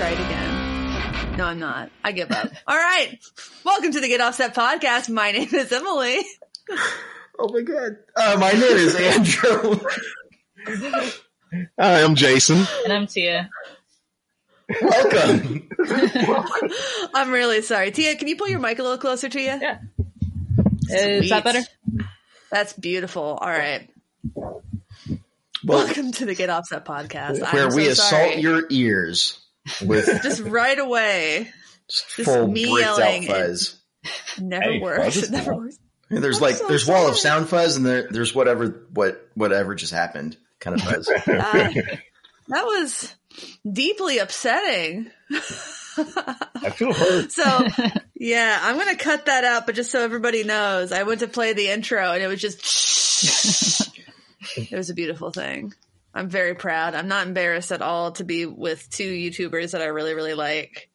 try it again. No, I'm not. I give up. All right. Welcome to the Get Offset podcast. My name is Emily. Oh my god. Uh, my name is Andrew. Hi, I'm Jason. And I'm Tia. Welcome. I'm really sorry. Tia, can you pull your mic a little closer to you? Yeah. Is that better? That's beautiful. All right. Well, Welcome to the Get Offset podcast. where I'm we so assault sorry. your ears with just right away. just Just me yelling fuzz. Never Hey, works. It never works. And there's I'm like so there's wall of sound fuzz and there, there's whatever what whatever just happened kind of fuzz. Uh, that was deeply upsetting. I feel hurt. So, yeah, I'm to cut that out, but just so everybody knows, I went to play the intro and it was just, it was a beautiful thing. I'm very proud. I'm not embarrassed at all to be with two YouTubers that I really, really like.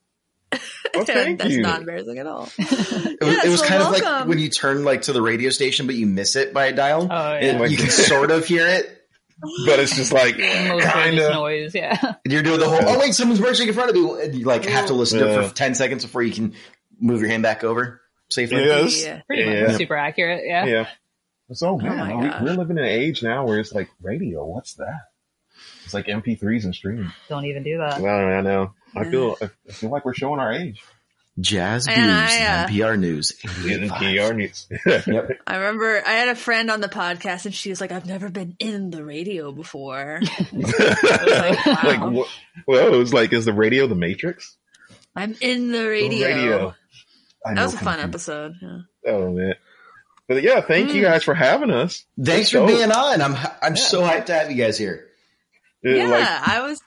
Well, thank That's you. not embarrassing at all. It was, Yeah, it was so kind of like when you turn like to the radio station, but you miss it by a dial. Oh, And yeah. you can sort of hear it. But it's just like kind of. noise, yeah. You're doing the whole. Oh wait, someone's marching in front of you. And you like have to listen to it for ten seconds before you can move your hand back over safely. Yes. Yeah. Pretty Yeah. much super accurate, yeah. Yeah. So man, my we, we're living in an age now where it's like radio. What's that? It's like MP3s and streaming. Don't even do that. Well, I know. I feel I feel like we're showing our age. Jazz And Blues, I, uh, NPR News. In 85. PR news. Yep. I remember I had a friend on the podcast and she was like, I've never been in the radio before. like, wow. like what? Well, it was like, is the radio the Matrix? I'm in the The radio. I That was a fun Kung Fu. episode. Yeah. Oh man. But yeah, thank you Mm. guys for having us. Thanks for So- being on. I'm I'm so hyped to have you guys here. It, Yeah, like, I was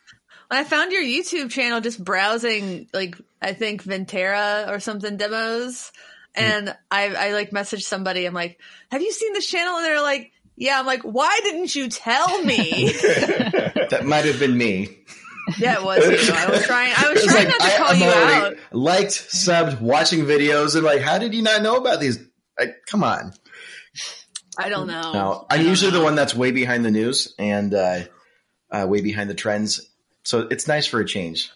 when I found your YouTube channel just browsing like I think Vintera or something demos and I I like messaged somebody I'm like, "Have you seen this channel?" and they're like, "Yeah." I'm like, "Why didn't you tell me?" That might have been me. yeah, it was you. I was trying I was It's trying like, not to I- call I'm you already out. Liked, subbed, watching videos, and like, how did you not know about these? Like, come on. I don't know. No, I'm usually know. the one that's way behind the news and uh, uh, way behind the trends. So it's nice for a change.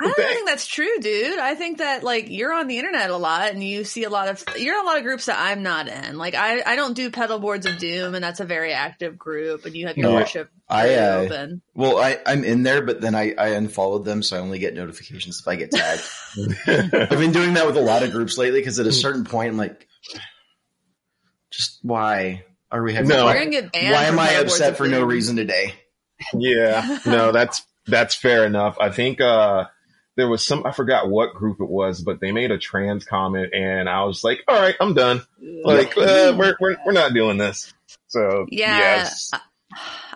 I don't think that's true, dude. I think that like you're on the internet a lot and you see a lot of you're in a lot of groups that I'm not in. Like I I don't do pedal boards of doom and that's a very active group and you have your No, worship I, uh, open. Well, I, I'm in there, but then I, I unfollowed them, so I only get notifications if I get tagged. I've been doing that with a lot of groups lately because at a certain point, I'm like, just why are we having? No. We're why gonna get banned. why am I upset for no reason today? yeah, no, that's that's fair enough. I think uh there was some I forgot what group it was, but they made a trans comment, and I was like, all right, I'm done. Like uh, we're we're we're not doing this. So Yeah. yes,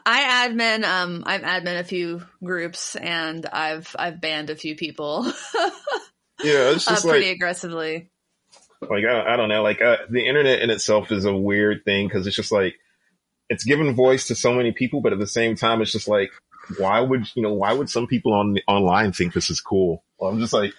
I admin um I've admin a few groups and I've I've banned a few people yeah, it's uh, just pretty like aggressively. Like I, I don't know, like uh, the internet in itself is a weird thing because it's just like it's giving voice to so many people, but at the same time, it's just like why would you know why would some people on online think this is cool? Well, I'm just like,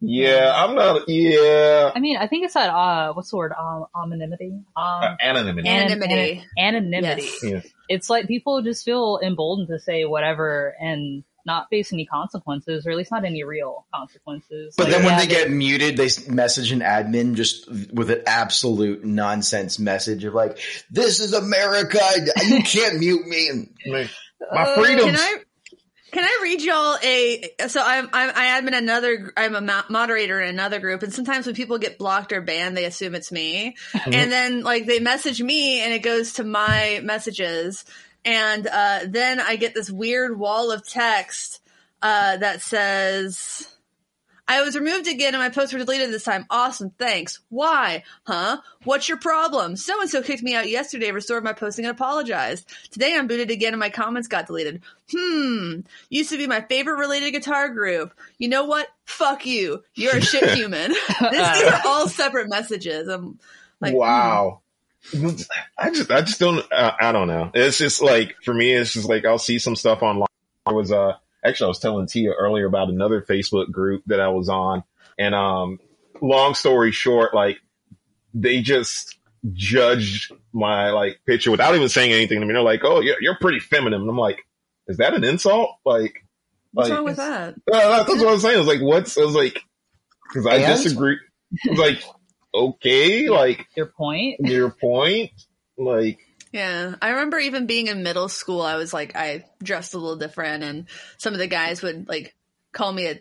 yeah, I'm not, yeah, I mean, I think it's that, uh, what's the word? Um, anonymity? Um, uh, anonymity. And- anon- Anonymity. anonymity. Yes. Yeah. It's like people just feel emboldened to say whatever and not face any consequences, or at least not any real consequences. But Like, then when yeah, they get muted, they message an admin just with an absolute nonsense message of like, "This is America. You can't mute me." And My, my Uh, freedoms. Can I can I read y'all a so I'm, I'm I admin another I'm a moderator in another group and sometimes when people get blocked or banned they assume it's me and then like they message me and it goes to my messages and uh, then I get this weird wall of text uh, that says I was removed again and my posts were deleted this time. Awesome, thanks. Why? Huh? What's your problem? So and so kicked me out yesterday, restored my posting and apologized. Today I'm booted again and my comments got deleted. Hmm. Used to be my favorite related guitar group. You know what? Fuck you. You're a shit human. this, these are all separate messages. I'm like, hmm. wow. I just, I just don't, I, I don't know. It's just like, for me, it's just like, I'll see some stuff online. I was, uh, actually, I was telling Tia earlier about another Facebook group that I was on. And, um, long story short, like, they just judged my, like, picture without even saying anything to me. They're like, oh, you're, you're pretty feminine. And I'm like, is that an insult? Like, What's Like, wrong with that? Uh, that's what I was saying. I was like, what's, I was like, cause I And? disagree. I was like, okay, like, Your point. your point, like, Yeah, I remember even being in middle school. I was like, I dressed a little different, and some of the guys would like call me a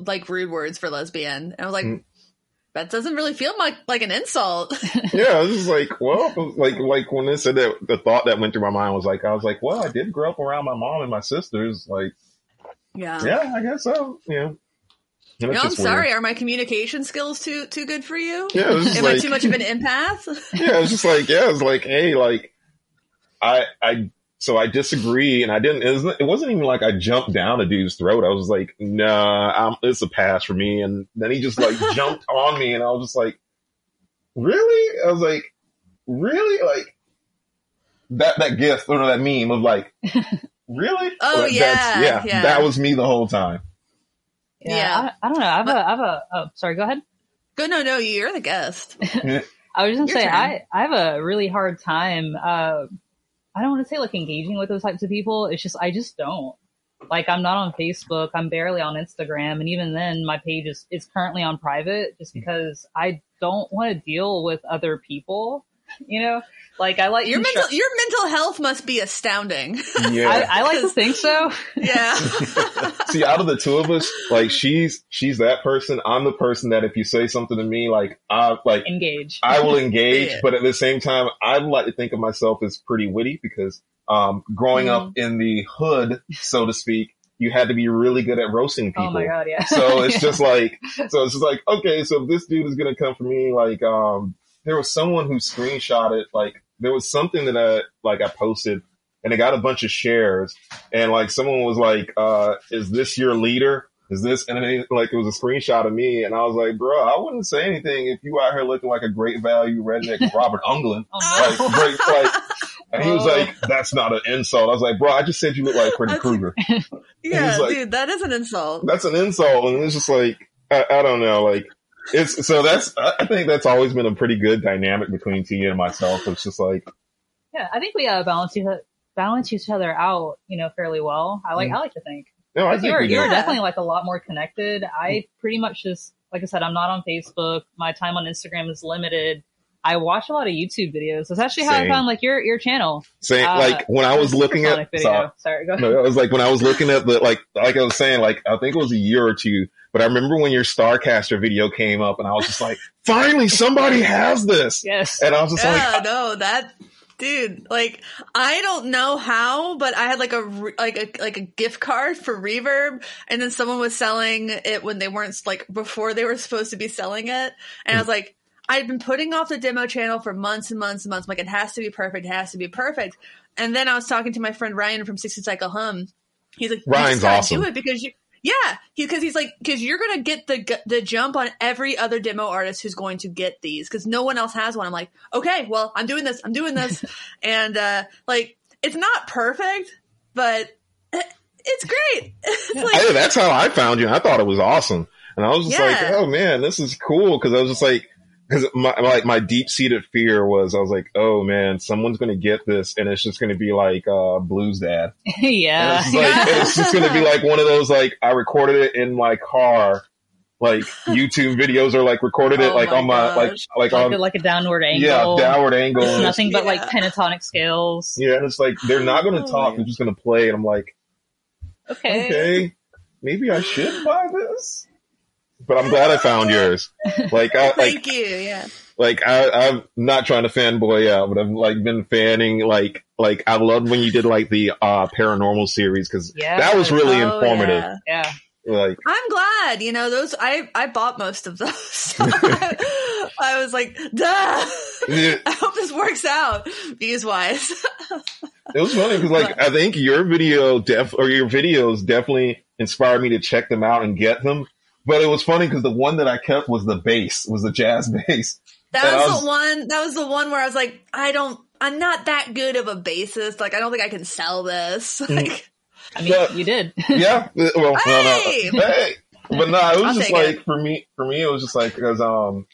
like rude words for lesbian. And I was like, Mm. that doesn't really feel like like an insult. yeah, I was just like, well, like, like when they said that, the thought that went through my mind was like, I was like, well, I did grow up around my mom and my sisters. Like, yeah. yeah, I guess so. Yeah. No, I'm weird. sorry. Are my communication skills too too good for you? Yeah, Am like, I too much of an empath? yeah, it's just like, yeah, it's like, hey, like, I, I, so I disagree, and I didn't. It wasn't, it wasn't even like I jumped down a dude's throat. I was like, nah, I'm, it's a pass for me. And then he just like jumped on me, and I was just like, really? I was like, really? Like that that gift or that meme of like, really? Oh, Like, yeah, yeah, yeah. that was me the whole time. Yeah. Yeah. I, I don't know. I have a, I have a, oh, sorry, go ahead. Go, no, no, you're the guest. I was just gonna Your say, turn. I, I have a really hard time, uh, I don't want to say like engaging with those types of people. It's just, I just don't. Like, I'm not on Facebook. I'm barely on Instagram. And even then, my page is, is currently on private just because I don't want to deal with other people. You know, like I like Your constru- mental your mental health must be astounding. Yeah. I, I like to think so. yeah. See, out of the two of us, like she's she's that person. I'm the person that if you say something to me, like I like Engage. I will engage, Yeah. but at the same time, I like to think of myself as pretty witty because um, growing Mm-hmm. up in the hood, so to speak, you had to be really good at roasting people. oh my god, yeah. So it's just like, so it's just like, okay, so if this dude is gonna come for me, like, um, there was someone who screenshotted, like, there was something that I, like, I posted, and it got a bunch of shares, and like, someone was like, uh, is this your leader? Is this, and then like, it was a screenshot of me, and I was like, bro, I wouldn't say anything if you out here looking like a great value redneck Robert Englund. Oh, no. Like, great, like, and he was like, that's not an insult. I was like, bro, I just said you look like Freddy Krueger. Yeah, like- dude, that is an insult. that's an insult, and it's just like I, I don't know, like it's so that's I think that's always been a pretty good dynamic between Tia and myself. It's just like yeah, I think we uh, balance each balance each other out, you know, fairly well. I like Mm. I like to think. no, I think you're you're definitely like a lot more connected. I pretty much just like I said, I'm not on Facebook. My time on Instagram is limited. I watch a lot of YouTube videos. That's actually how Same. I found like your your channel. saying Uh, like when I was looking at video. sorry, Sorry, go ahead. no, it was like when I was looking at the like like I was saying like I think it was a year or two, but I remember when your Starcaster video came up, and I was just like, finally somebody has this, Yes. and I was just Yeah, like, no, that dude, like I don't know how, but I had like a like a like a gift card for Reverb, and then someone was selling it when they weren't like before they were supposed to be selling it, and I was like. I'd been putting off the demo channel for months and months and months. I'm like, it has to be perfect. It has to be perfect. And then I was talking to my friend Ryan from 60 Cycle Hum. He's like, you Ryan's just gotta awesome. Do it because you, yeah, because he's like, because you're gonna get the the jump on every other demo artist who's going to get these because no one else has one. I'm like, okay, well, I'm doing this, I'm doing this, and uh like, it's not perfect, but it's great. It's like, Hey, that's how I found you. I thought it was awesome, and I was just like, "Oh man, this is cool." Because I was just like, because my like my deep seated fear was, I was like, "Oh man, someone's gonna get this, and it's just gonna be like uh, Blues Dad." And yeah. it's, like, and it's just gonna be like one of those like I recorded it in my car, like YouTube videos, or like recorded it Oh like my on my like gosh. like like, on a, like a downward angle. yeah downward angle. It's nothing but like pentatonic scales. yeah, and it's like they're not gonna Oh, talk; they're just gonna play, and I'm like. Okay. okay, maybe I should buy this. But I'm glad I found yours. Like I like thank you. Yeah. like I I'm not trying to fanboy out, but I've like been fanning like like I loved when you did like the uh paranormal series because Yeah. that was really Oh, informative. yeah. Yeah. Like I'm glad. You know, those I I bought most of those. So I, I was like, duh. it, I hope this works out views wise. it was funny because like I think your video def or your videos definitely inspired me to check them out and get them. But it was funny because the one that I kept was the bass, was the jazz bass. That And was, was- the one. That was the one where I was like, I don't. I'm not that good of a bassist. Like, I don't think I can sell this. Mm. Like, I mean, Yeah. you did. Yeah. Well, Hey! no, no. Hey. But no, it was I'll just like it. for me. For me, it was just like because um,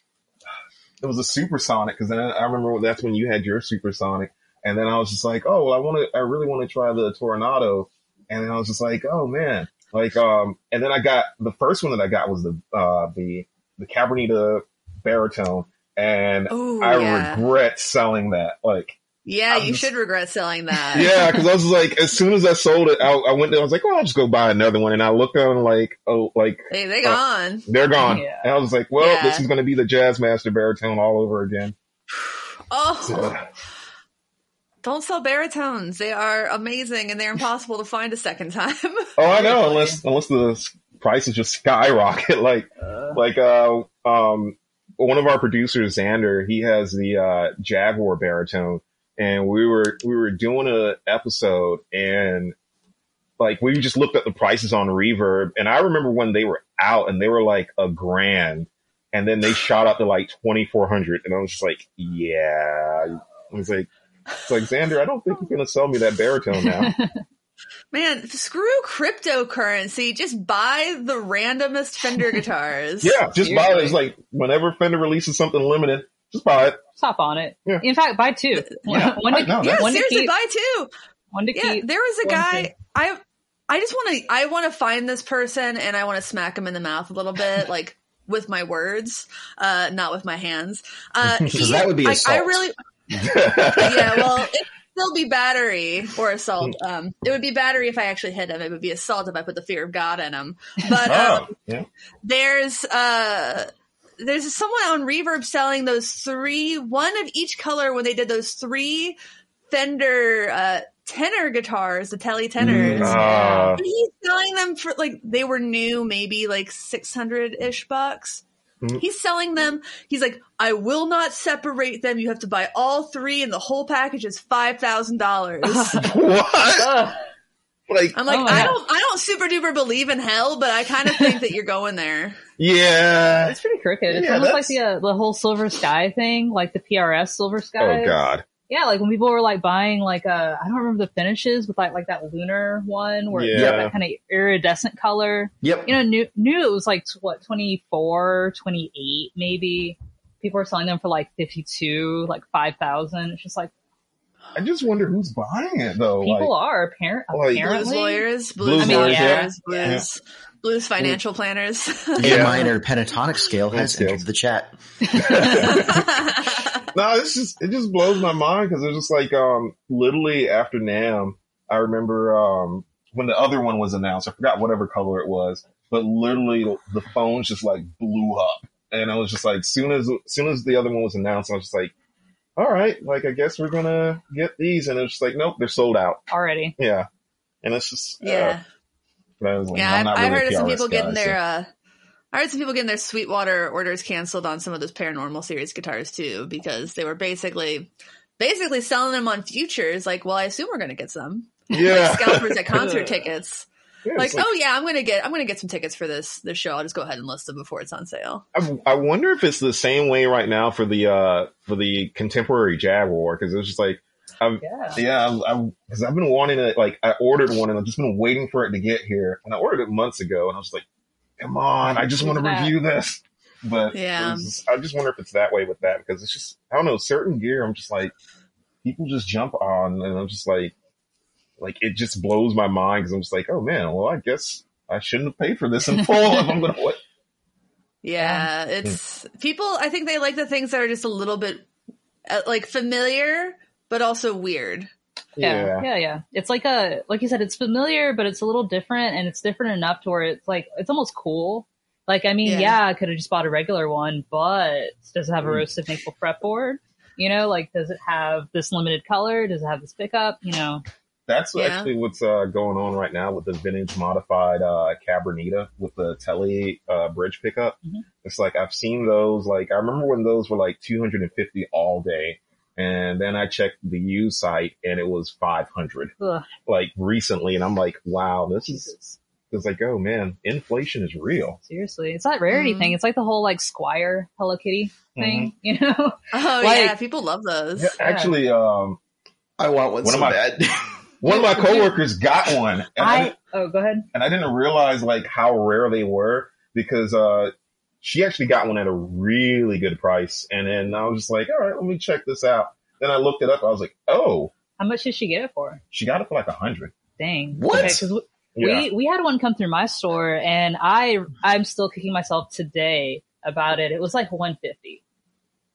it was a supersonic. Because then I remember that's when you had your supersonic, and then I was just like, oh, well, I want to. I really want to try the Tornado, and then I was just like, oh man, like um, and then I got the first one that I got was the uh the the Cabronita baritone, and Ooh, I yeah. regret selling that. Like, Yeah, I'm you just- should regret selling that. yeah, because I was like, as soon as I sold it, I, I went there. I was like, well, I'll just go buy another one, and I looked on like, oh, like They they Uh, gone. they're gone, Yeah. and I was like, well, Yeah. this is going to be the Jazzmaster baritone all over again. Oh, So, don't sell baritones. They are amazing and they're impossible to find a second time. oh, I know, unless unless the prices just skyrocket, like Uh, like uh um one of our producers xander he has the uh jaguar baritone and we were we were doing a episode and like we just looked at the prices on reverb and i remember when they were out and they were like a grand and then they shot up to like 2400 and i was just like yeah i was like it's like xander i don't think you're gonna sell me that baritone now Man, screw cryptocurrency. Just buy the randomest Fender guitars. yeah just buy it it's like whenever fender releases something limited just buy it Stop on it. Yeah. In fact, buy two. Yeah. one to, I know, Yeah, one to seriously, keep. buy two. One to Yeah, keep. there was a guy. I I just want to. I want to find this person and I want to smack him in the mouth a little bit, like with my words, uh, not with my hands. Uh, 'Cause he- that would be I, I really. Yeah, well, it'd still be battery or assault. Um, it would be battery if I actually hit him. It would be assault if I put the fear of God in him. But um, oh yeah there's uh there's someone on Reverb selling those three, one of each color when they did those three Fender uh, tenor guitars, the Tele tenors. Mm. Uh, And he's selling them for like they were new, maybe like six hundred ish bucks. Mhm. He's selling them. He's like, I will not separate them. You have to buy all three, and the whole package is five thousand dollars. what? Like, I'm like, Oh I don't, I don't super duper believe in hell, but I kind of think that you're going there. yeah. It's pretty crooked. It's Yeah, almost like the uh, the whole Silver Sky thing, like the PRS Silver Sky. Oh God. Yeah, like when people were like buying like uh I don't remember the finishes with like like that lunar one where it's Yeah. that kind of iridescent color. Yep. You know, knew knew it was like what 24, 28 maybe. People were selling them for like 52, like 5,000. It's just like I just wonder who's buying it though. people like, are apparent Like- Blues apparently. lawyers, blues, Blues I mean, lawyers, yeah. blues, blues financial planners. The Yeah. minor pentatonic scale has Scale. entered the chat. no, it's just it just blows my mind because it's just like um literally after NAMM, I remember um when the other one was announced. I forgot whatever color it was, but literally the phones just like blew up, and I was just like, soon as soon as the other one was announced, I was just like, all right, like I guess we're gonna get these, and it's just like, nope, they're sold out. already. Yeah, and it's just uh, yeah, but I was like, yeah. I'm not I really a heard of some PRS people getting their. so- Uh, I heard some people getting their Sweetwater orders canceled on some of those paranormal series guitars too, because they were basically, basically selling them on futures. Like, well, I assume we're going to get some yeah, scalpers at concert tickets. Yeah, Like, like- oh yeah, I'm gonna get, I'm gonna get some tickets for this this show. I'll just go ahead and list them before it's on sale. I, I wonder if it's the same way right now for the uh for the contemporary Jaguar because it's just like I've Yeah. yeah I because I've been wanting it like I ordered one and I've just been waiting for it to get here and I ordered it months ago and I was like come on I just want to review this but Yeah. I just wonder if it's that way with that because it's just I don't know certain gear I'm just like people just jump on and I'm just like like it just blows my mind because I'm just like oh man well I guess I shouldn't have paid for this in full if I'm gonna what Yeah, it's people. I think they like the things that are just a little bit uh, like familiar, but also weird. Yeah, yeah, yeah. It's like a like you said, it's familiar, but it's a little different, and it's different enough to where it's like it's almost cool. Like, I mean, Yeah. yeah, I could have just bought a regular one, but does it have a Mm. roasted maple fretboard? You know, like does it have this limited color? Does it have this pickup? You know, That's Yeah. actually what's uh, going on right now with the vintage modified uh, Cabronita with the Tele uh, bridge pickup. Mhm. It's like I've seen those. Like I remember when those were like 250 all day, and then I checked the used site and it was 500 ugh, like recently, and I'm like, wow, this is. It's like, oh man, inflation is real. Seriously, it's that rarity Mhm. thing. It's like the whole like Squier Hello Kitty thing. You know, Oh Like- yeah, people love those. Yeah, actually, um, I want one One so of my- bad. one of my coworkers got one, and I, I oh go ahead. and I didn't realize like how rare they were because uh she actually got one at a really good price and then I was just like, all right, let me check this out. Then I looked it up. I was like, oh, How much did she get it for? she got it for like a hundred. dang. What? Okay, 'cause we, Yeah. we we had one come through my store, and I I'm still kicking myself today about it. It was like 150,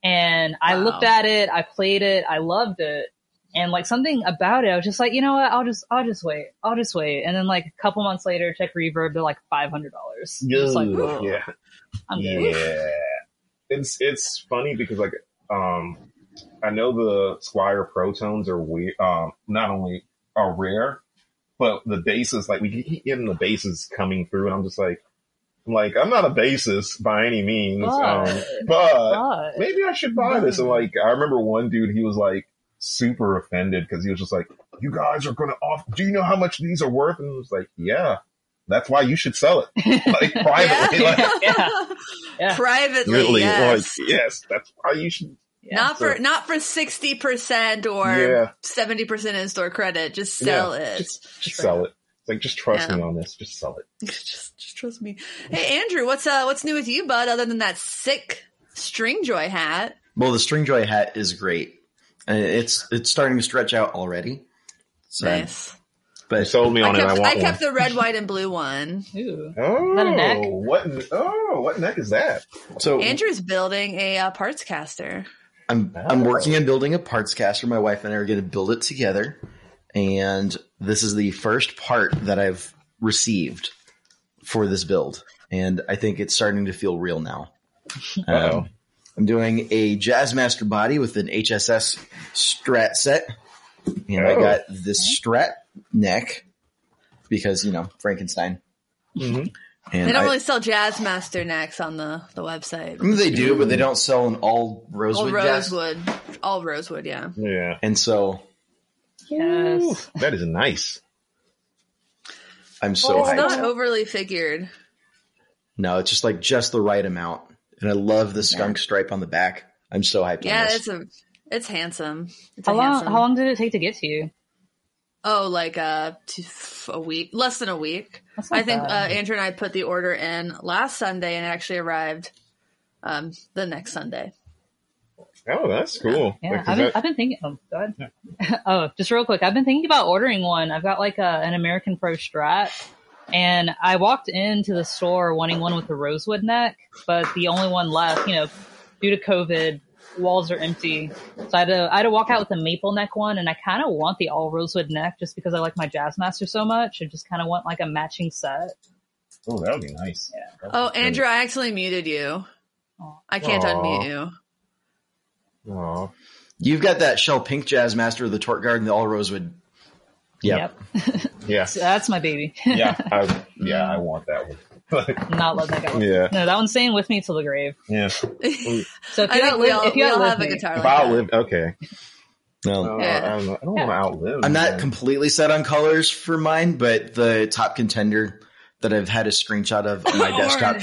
and I Wow. looked at it, I played it, I loved it, and like something about it, I was just like, you know what, I'll just I'll just wait, I'll just wait, and then like a couple months later, check Reverb, they're like five hundred dollars. Just like, yeah. I'm. Yeah. It's it's funny because like um I know the Squier Protones are weird um not only are rare, but the bases like we keep getting the bases coming through and I'm just like I'm like, I'm not a bassist by any means. Um But- but But maybe I should buy this. And like I remember one dude he was like super offended because he was just like, You guys are gonna off do you know how much these are worth? And I was like, Yeah. That's why you should sell it. Like privately. Like Yeah. Yeah. Privately, Really, yes. like yes, that's why you should. Yeah. not for So- not for sixty percent or Yeah. seventy percent in store credit. Just sell Yeah, it. Just, just sell it. It's like just trust Yeah. me on this. Just sell it. just, just trust me. Hey Andrew, what's uh what's new with you, bud? Other than that sick Stringjoy hat. Well, the Stringjoy hat is great. And it's it's starting to stretch out already. So, Nice. But You sold me I on it. I kept, want I kept one. the red, white, and blue one. Ooh. Oh, that a neck? what? Oh, what neck is that? so Andrew's building a uh, parts caster. I'm I'm Oh. working on building a parts caster. My wife and I are going to build it together, and this is the first part that I've received for this build, and I think it's starting to feel real now. Uh-oh. Um, I'm doing a Jazzmaster body with an HSS Strat set, and I Oh. got this Strat neck because you know Frankenstein. Mhm. And They don't I- really sell Jazzmaster necks on the, the website. I mean, they do, but they don't sell an all All rosewood. jazz. rosewood. All rosewood, yeah. Yeah. And so Yes. That is nice. I'm so It's hyped. not overly figured. No, it's just like just the right amount. And I love the skunk stripe on the back. I'm so hyped Yeah, on this. it's a it's handsome. It's How long? handsome. How long did it take to get to you? Oh, like a t- a week, less than a week. I think uh. Andrew and I put the order in last Sunday and it actually arrived um, the next Sunday. Oh, that's cool. Yeah, Like, I've been, that- I've been thinking. Oh, go ahead. oh, just real quick. I've been thinking about ordering one. I've got like a, an American Pro Strat, and I walked into the store wanting one with the rosewood neck, but the only one left, you know, due to COVID, walls are empty. So I had to, I had to walk out with a maple neck one, and I kind of want the all rosewood neck just because I like my jazz master so much. I just kind of want like a matching set. oh, that would be nice. Yeah. Oh, Andrew, I accidentally muted you. I can't Aw. unmute you. Aw. You've got that Shell Pink Jazz Master, of the Tort Guard, and the All Rosewood. Yep. Yeah. So that's my baby. Yeah. I, yeah, I want that one. I'm not letting that go. yeah. No, that one's staying with me till the grave. Yeah. So if you think outlive, all, if you we outlive have a me- guitar If like I that. outlive, okay. No. Uh, I don't, know. I don't want to outlive. I'm not man. completely set on colors for mine, but the top contender that I've had a screenshot of on my desktop.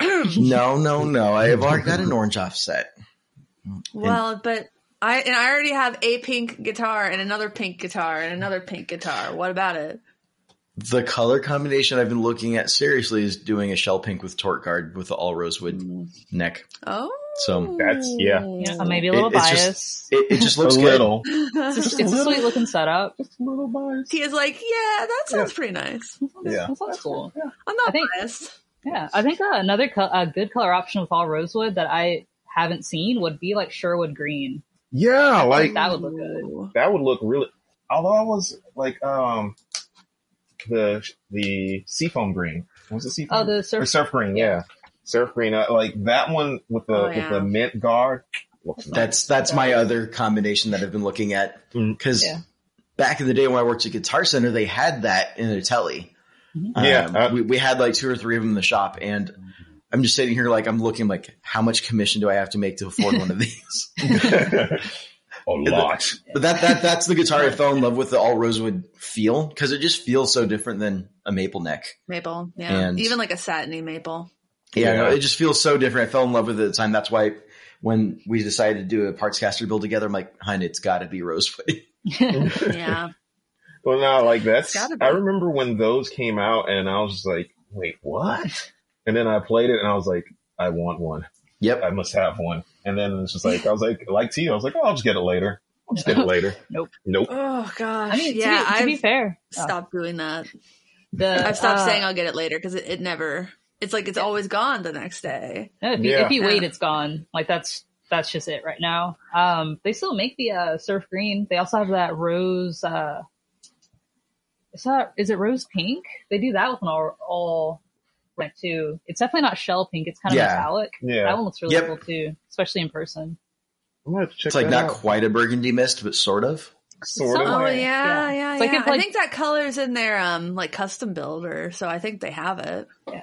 No, no, no. I have already got an orange offset. Well, but I and I already have a pink guitar and another pink guitar and another pink guitar. What about it? The color combination I've been looking at seriously is doing a shell pink with tort guard with the all rosewood neck. Oh, So That's- yeah. Yeah, I may be a little It- biased. just- It, it just a looks good. little. it's, a, it's a sweet looking setup. Just a little biased. he is like, yeah, that sounds pretty nice. Yeah. That sounds cool. I'm not I think- biased. Yeah, I think uh, another co- a good color option with all rosewood that I haven't seen would be like Sherwood green. Yeah, like that would look good. That would look really. Although I was like, um, the the seafoam green. What was the seafoam? Oh, the or surf. surf green. Yeah, surf green. Uh, like that one with the Oh, with the mint guard. Looks nice. That's that's my other combination that I've been looking at because Yeah. back in the day when I worked at Guitar Center, they had that in a telly. Mhm. Yeah, Um, uh, we, we had like two or three of them in the shop, and I'm just sitting here like I'm looking like how much commission do I have to make to afford one of these? a lot. But that that that's the guitar I fell in love with the all rosewood feel because it just feels so different than a maple neck. Maple, yeah, And- even like a satiny maple. Yeah, Yeah. no, it just feels so different. I fell in love with it at the time. That's why when we decided to do a parts caster build together, I'm like, hun, it's got to be rosewood. Yeah, Well, no, like that's. It's gotta be. I remember when those came out, and I was just like, "Wait, what?" And then I played it, and I was like, "I want one. Yep. I must have one." And then it's just like I was like, like T, I was like, "Oh, I'll just get it later." I'll just get it later. Nope. Nope. Oh gosh. I mean, yeah, to, be, to be fair, stop stopped doing that. the I've stopped uh, saying I'll get it later because it, it never. It's like it's always gone the next day. If you, Yeah. if you wait, Yeah. it's gone. Like that's that's just it right now. Um, they still make the uh, surf green. They also have that rose. Uh, is that is it rose pink? They do that with an all all red too. It's definitely not shell pink. It's kind of Yeah. metallic. Yeah. That one looks really Yep. cool too, especially in person. I'm gonna have to check It's like not out. quite a burgundy mist, but sort of. Sort of. Oh Somewhere. yeah, yeah, It's like yeah. if, like- I think that color's in their um like custom builder, so I think they have it. Yeah.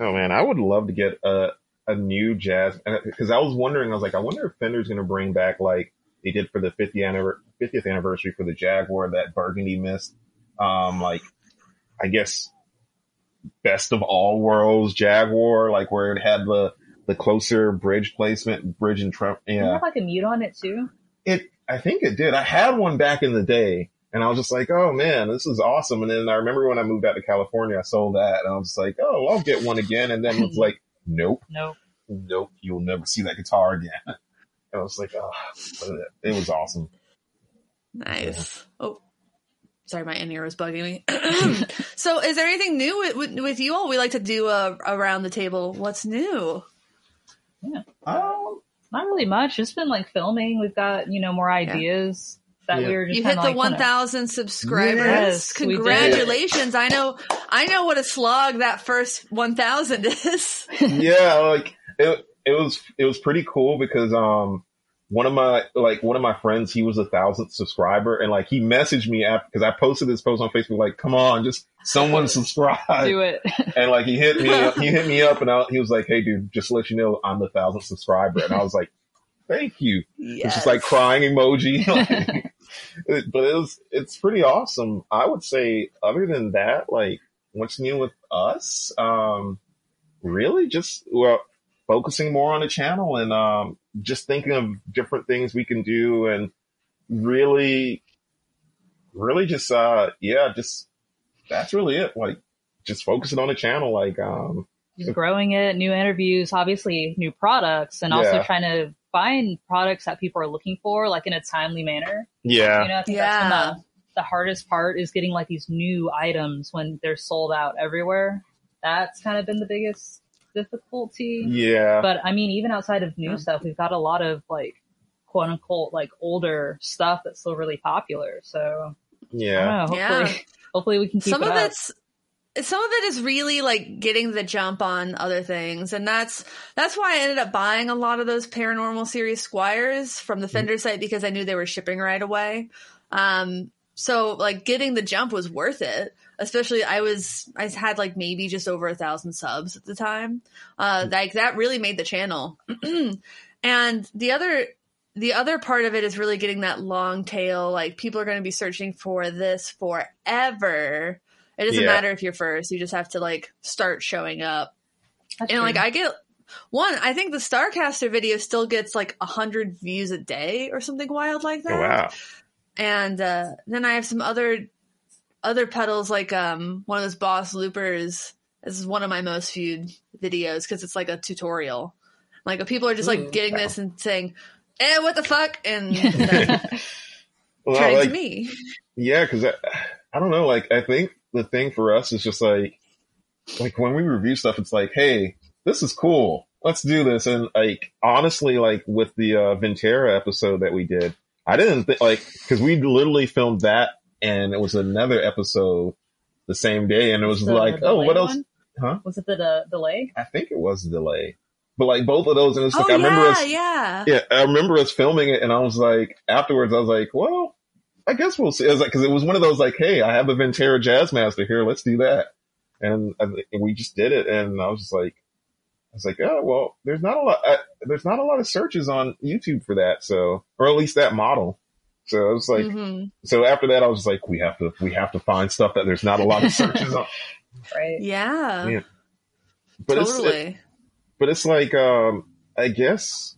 Oh man, I would love to get a a new jazz because I was wondering. I was like, I wonder if Fender's going to bring back like they did for the 50th, anniver- 50th anniversary for the Jaguar that burgundy mist. Um, like I guess best of all worlds Jaguar, like where it had the the closer bridge placement, bridge and trump. Does it Yeah, have like a mute on it too? it. I think it did. I had one back in the day. And I was just like, oh man, this is awesome. And then I remember when I moved out to California, I sold that and I was like, oh, I'll get one again. And then it was like, nope nope, nope, you'll never see that guitar again. And I was like, oh, it was awesome. Nice. Oh, sorry, my in ear was bugging me. so, is there anything new with, with, with you all? We like to do uh, around the table. What's new? Yeah. Um, Not really much. It's been like filming. We've got you know more ideas that Yeah. we were just You hit the like, one kinda- thousand subscribers. Yes. Congratulations! I know, I know what a slog that first one thousand is. yeah, like it, it was, it was pretty cool because, um, one of my, like one of my friends, he was a thousandth subscriber and like he messaged me after, cause I posted this post on Facebook, like, come on, just someone subscribe. Do it. And like he hit me, he hit me up and I, he was like, Hey dude, just to let you know, I'm the thousandth subscriber. And I was like, thank you. It's just like crying emoji. Like, but it was, it's pretty awesome. I would say other than that, like what's new with us? Um, really just, well, focusing more on the channel and, um, just thinking of different things we can do and really, really just, uh, yeah, just, that's really it. Like just focusing on the channel. Like, um, just growing it, new interviews, obviously new products, and also trying to find products that people are looking for, like in a timely manner. yeah. You know, I think Yeah. that's been the, the hardest part is getting like these new items when they're sold out everywhere. That's kind of been the biggest difficulty. Yeah. But I mean, even outside of new Yeah. stuff, we've got a lot of like quote unquote like older stuff that's still really popular. So yeah. I don't know. Yeah. Hopefully, hopefully we can keep some it of up. it's some of it is really like getting the jump on other things and that's that's why i ended up buying a lot of those paranormal series squiers from the fender site because i knew they were shipping right away um so like getting the jump was worth it especially i was i had like maybe just over a thousand subs at the time uh like that really made the channel and the other the other part of it is really getting that long tail. Like people are going to be searching for this forever. It doesn't Yeah. matter if you're first. You just have to like start showing up. That's and like. I get one, I think the Starcaster video still gets like a hundred views a day or something wild like that. Oh, wow. And uh, then I have some other other pedals like um one of those boss loopers. This is one of my most viewed videos because it's like a tutorial. Like people are just Ooh, like getting wow. this and saying, "Eh, what the fuck?" and then Well, turning like, to me. Yeah, because I, I don't know. Like, I think the thing for us is just like, like when we review stuff, it's like, hey, this is cool. Let's do this. And like, honestly, like with the uh, Vintera episode that we did, I didn't think like because we literally filmed that, and it was another episode the same day, and it was The- like, the oh, what else? one? Huh? Was it the, the delay? I think it was delay, but like both of those, and it's Oh like I remember us, yeah. yeah, I remember us filming it, and I was like, afterwards, I was like, well, I guess we'll see. It was like, cause it was one of those like, hey, I have a Vintera Jazzmaster here, let's do that. And, I, and we just did it, and I was just like, I was like, oh, well, there's not a lot, uh, there's not a lot of searches on YouTube for that, so, or at least that model. So I was like, Mhm. so after that, I was just like, we have to, we have to find stuff that there's not a lot of searches on. Right. yeah, Yeah. But it's, totally. but it's like um i guess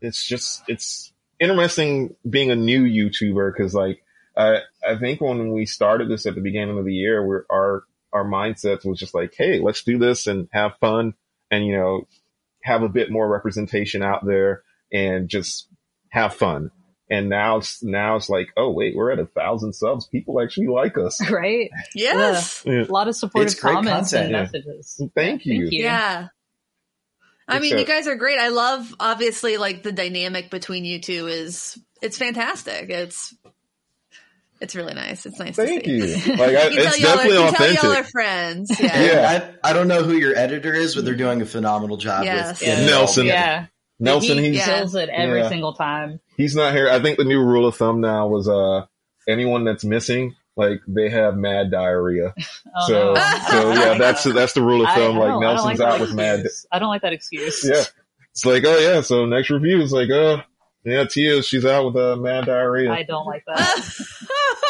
it's just it's interesting being a new youtuber because like i i think when we started this at the beginning of the year where our our mindsets was just like hey let's do this and have fun and you know have a bit more representation out there and just have fun And now it's now it's like, oh wait, we're at a thousand subs. People actually like us. right? Yes. Yeah. A lot of supportive It's great comments and content, yeah. messages. Thank you. Thank you. Yeah. I It's mean, you guys are great. I love obviously like the dynamic between you two is it's fantastic. It's it's really nice. It's nice. Thank to see. you. Like I, You can it's tell y'all are- definitely you tell y'all are authentic. friends. Yeah. Yeah. I, I don't know who your editor is, but they're doing a phenomenal job Yes. with Yeah. getting it all Nelson. Yeah. Nelson, he he's Yeah. it every Yeah. single time. he's not here. I think the new rule of thumb now was uh anyone that's missing, like they have mad diarrhea. Oh, so no. so yeah, that's that's the rule of thumb. I like I Nelson's like out with mad. excuse. I don't like that excuse. Yeah, it's like oh yeah. So next review is like oh yeah, Tia she's out with uh, mad diarrhea. I don't like that.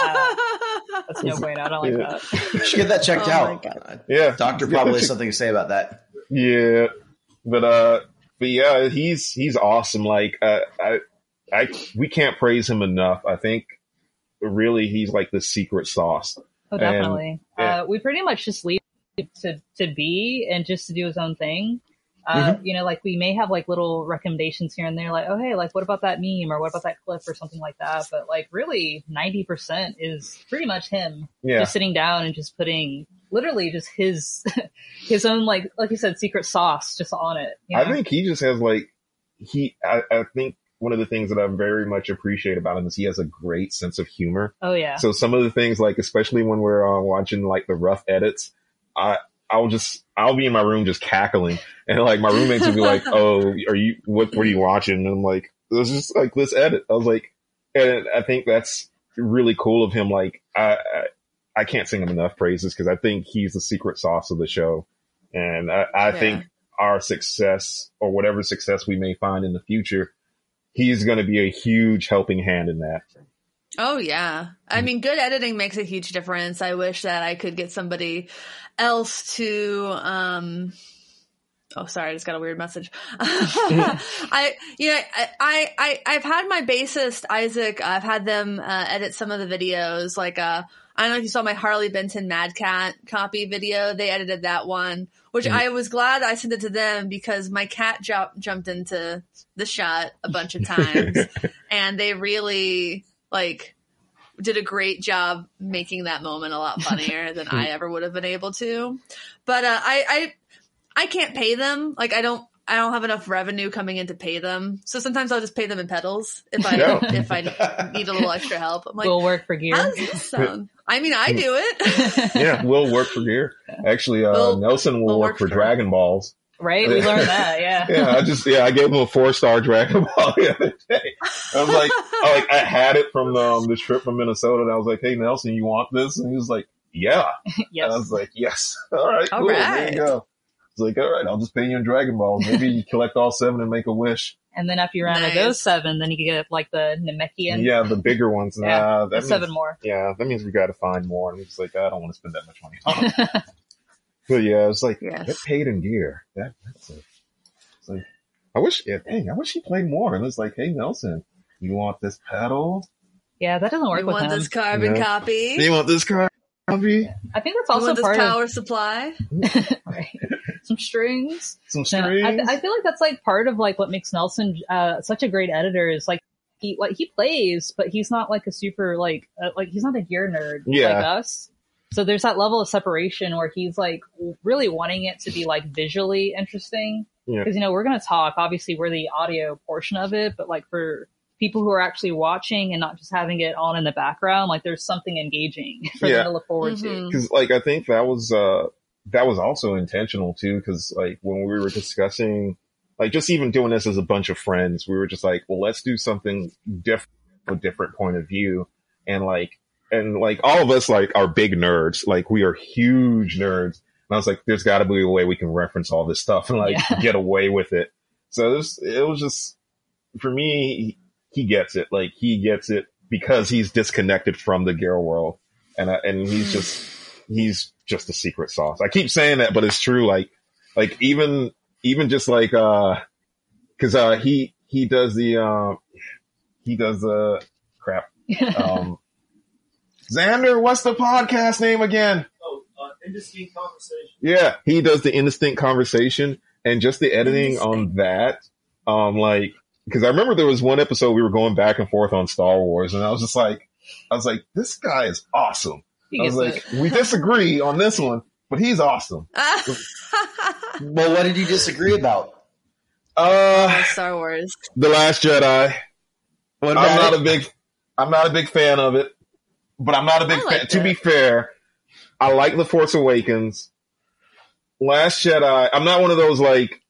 That's no point. I don't like Yeah. that. You should get that checked Oh my out. God. Uh, yeah, Doctor probably has something to say about that. Yeah, but uh, but yeah, he's he's awesome. Like uh, I I we can't praise him enough. I think really he's like the secret sauce. Oh, And- definitely. yeah. Uh, we pretty much just leave it to to be and just to do his own thing. Uh, Mm-hmm. You know, like we may have like little recommendations here and there, like, oh hey, like what about that meme or what about that clip or something like that. But like really, ninety percent is pretty much him Yeah, just sitting down and just putting literally just his his own like like you said secret sauce just on it. you I think he just has like he. I, I think one of the things that I very much appreciate about him is he has a great sense of humor. Oh yeah. So some of the things, like especially when we're uh, watching like the rough edits, I I'll just I'll be in my room just cackling, and like my roommates will be like, "Oh, are you what? What are you watching?" And I'm like, "This is just like this edit." I was like, and I think that's really cool of him. Like I I, can't sing him enough praises because I think he's the secret sauce of the show, and I, I Yeah. think our success or whatever success we may find in the future, he's going to be a huge helping hand in that. Oh yeah. I mean, good editing makes a huge difference. I wish that I could get somebody else to, um, Oh, sorry, I just got a weird message. I, you know, I, I, I, I've had my bassist Isaac. I've had them uh, edit some of the videos. Like, uh, I don't know if you saw my Harley Benton Mad Cat copy video. They edited that one, which Mhm. I was glad I sent it to them because my cat ju- jumped into the shot a bunch of times, and they really like did a great job making that moment a lot funnier than I ever would have been able to. But uh, I, I I can't pay them. Like I don't I don't have enough revenue coming in to pay them. So sometimes I'll just pay them in pedals if I No. if I need a little extra help. I'm like, we'll work for how gear. does this sound? I mean, I do it. yeah, we'll work for gear. Actually, uh, Will- Nelson will will work work for for- Dragon Balls. right? We learned that. Yeah. Yeah, I just yeah, I gave him a four star Dragon Ball the other day. I was like, I like I had it from um, this trip from Minnesota, and I was like, "Hey Nelson, you want this?" And he was like, "Yeah." And I was like, "Yes, all right, All cool, there you go." It's like, "All right, I'll just pay you in Dragon Balls. Maybe you collect all seven and make a wish." And then after you run out of those seven, then you can get like the Namekian. yeah, the bigger ones. Yeah, that There's seven means, more. yeah, that means we got to find more. And it's like, I don't want to spend that much money. But yeah, it's like Yes. get paid in gear. That, that's it. It's like I wish. Yeah, dang, I wish he played more. And it's like, hey Nelson, you want this pedal? Yeah, that doesn't work you with want him. this carbon Yeah. copy? You want this car? Copy? I think that's You also want this part power supply? right. some strings. Some strings? I, I feel like that's like part of like what makes Nelson uh, such a great editor is like he like he plays, but he's not like a super like uh, like he's not a gear nerd Yeah. like us. So there's that level of separation where he's like really wanting it to be like visually interesting. Yeah. Because you know we're gonna talk. Obviously, we're the audio portion of it, but like for people who are actually watching and not just having it on in the background, like there's something engaging for Yeah. them to look forward to. Mhm. because like I think that was uh that was also intentional too because like when we were discussing like just even doing this as a bunch of friends we were just like well let's do something different a different point of view. And like and like all of us like are big nerds. Like we are huge nerds. And I was like there's got to be a way we can reference all this stuff and like Yeah. get away with it. So this it was just for me he gets it. Like he gets it because he's disconnected from the gear world. And I, and he's just he's just a secret sauce. I keep saying that, but it's true. Like, like even, even just like, uh, cause, uh, he, he does the, um, he does the crap. Um, Xander, what's the podcast name again? Oh, uh, indistinct conversation. Yeah, he does the indistinct conversation and just the editing on that. Um, like because I remember there was one episode we were going back and forth on Star Wars, and I was just like, I was like, this guy is awesome. He I was gets like, we disagree on this one, but he's awesome. Well, what did you disagree about? Uh, Star Wars. The Last Jedi. What I'm not it? a big, I'm not a big fan of it, but I'm not a big fan. liked To be fair, I like The Force Awakens. Last Jedi, I'm not one of those like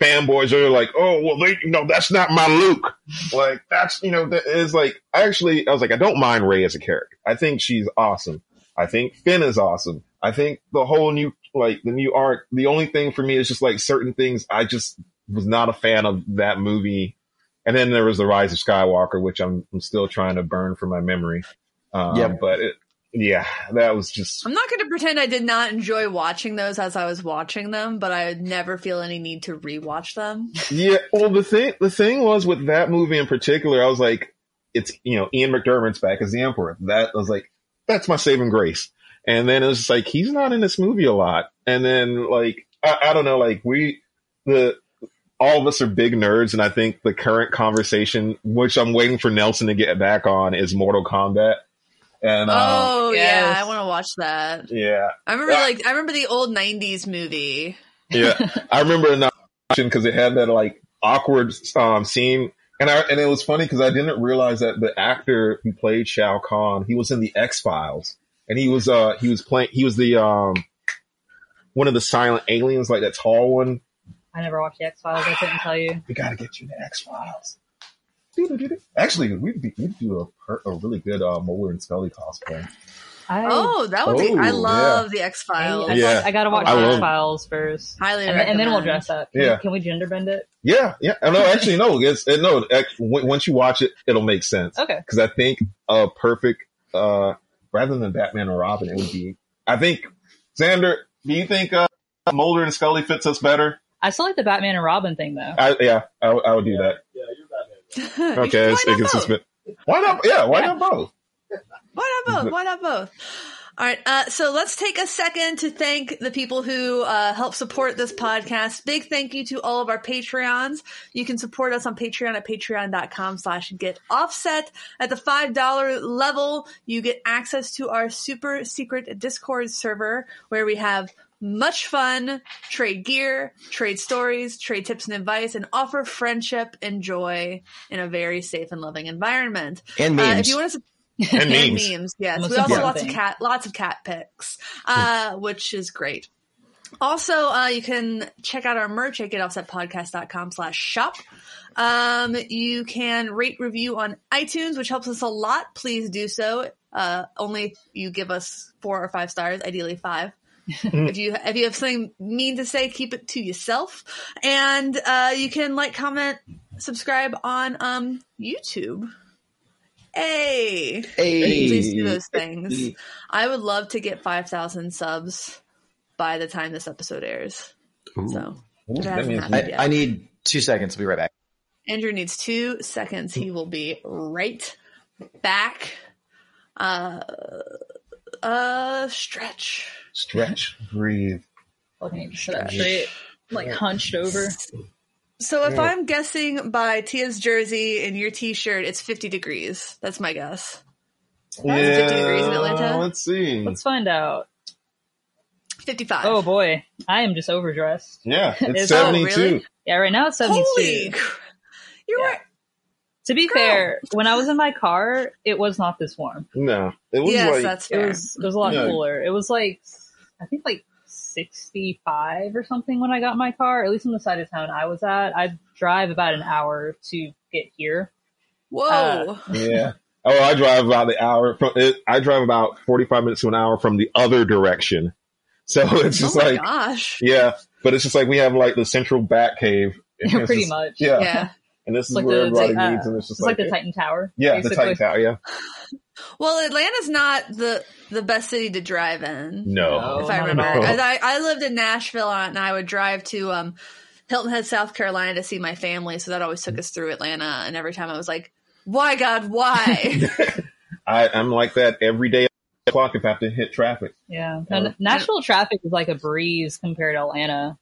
fanboys who are like, oh, well, they, no, that's not my Luke. Like, that's, you know, that is like, I actually, I was like, I don't mind Rey as a character. I think she's awesome. I think Finn is awesome. I think the whole new, like, the new arc, the only thing for me is just like certain things I just was not a fan of that movie. And then there was The Rise of Skywalker, which I'm, I'm still trying to burn from my memory. Um, Yep. but it, yeah, that was just, I'm not going to pretend I did not enjoy watching those as I was watching them, but I would never feel any need to rewatch them. Yeah, well, the thing the thing was with that movie in particular, I was like, it's you know Ian McDiarmid's back as the Emperor. That I was like, that's my saving grace. And then it was just like he's not in this movie a lot. And then like I, I don't know, like we the all of us are big nerds, and I think the current conversation, which I'm waiting for Nelson to get back on, is Mortal Kombat. And um, oh yeah, yes. I want to watch that. yeah, I remember like I remember the old '90s movie. Yeah, I remember not watching because it had that like awkward um, scene, and I and it was funny because I didn't realize that the actor who played Shao Kahn, he was in the X Files, and he was uh he was playing he was the um one of the silent aliens, like that tall one. I never watched the X Files. I couldn't tell you. We got to get you the X Files. Actually, we'd be, we'd do a a really good uh, Mulder and Scully cosplay. I, Oh, that would be. Oh, I yeah. love the X Files. I, Yeah. I gotta watch I the X Files first, Highly and, then- and then we'll dress up. Can, Yeah. can we gender bend it? Yeah, yeah. Oh, No, actually, no. It's it, no. act- Once you watch it, it'll make sense. Okay. because I think a perfect, uh, rather than Batman or Robin, it would be. I think Xander. Do you think uh, Mulder and Scully fits us better? I still like the Batman and Robin thing though. I, yeah, I, I would do that. Yeah, you're Batman. Okay, why, it's, it not gets both? suspend- Why not? Yeah, why not both? why not both? Why not both? All right, uh, so let's take a second to thank the people who uh, help support this podcast. Big thank you to all of our Patreons. You can support us on Patreon at patreon.com slash get offset. At the $5 level, you get access to our super secret Discord server where we have much fun, trade gear, trade stories, trade tips and advice, and offer friendship and joy in a very safe and loving environment. and Uh, if you want to And and memes. memes, yes. Most we also important lots of cat, lots of cat pics, uh, which is great. Also, uh, you can check out our merch at getoffsetpodcast.com slash shop. Um, you can rate review on iTunes, which helps us a lot. Please do so. Uh, only if you give us four or five stars, ideally five. if you if you have something mean to say, keep it to yourself. And uh, you can like, comment, subscribe on um, YouTube. Hey, Hey. please do those things. I would love to get five thousand subs by the time this episode airs. Ooh. So It that hasn't means- happened. I, I need two seconds. I'll be right back. Andrew needs two seconds. He will be right back. Uh, uh, stretch. stretch, breathe. Looking at sit up straight, like hunched over. So if I'm guessing by Tia's jersey and your t-shirt, it's 50 degrees. That's my guess. it 50 degrees in Atlanta? Let's see. Let's find out. 55. Oh boy, I am just overdressed. yeah, it's Is- oh, seventy-two. really? Yeah, right now it's seventy-two. Holy! cr- You Yeah. were To be Girl. fair, when I was in my car, it was not this warm. No, it was yes, like that's It was it was a lot Yeah. cooler. It was like I think like sixty five or something when I got my car. At least on the side of town I was at. I drive about an hour to get here. Whoa! uh, Yeah. Oh, I drive about the hour from it. I drive about 45 minutes to an hour from the other direction. So it's oh just my like, gosh! yeah, but it's just like we have like the central bat cave. And it's Pretty just- much. Yeah. Yeah. And this is like where the- everybody the, uh, meets and it's just It's like, like, the Titan Tower. yeah, the. Titan Tower. Yeah. Well, Atlanta's not the the best city to drive in. No. if I remember. all. As I, I lived in Nashville and I would drive to um, Hilton Head, South Carolina to see my family. So that always took us through Atlanta. And every time I was like, why, God, why? I, I'm like that every day at the clock if I have to hit traffic. Yeah. Uh, Nashville traffic is like a breeze compared to Atlanta.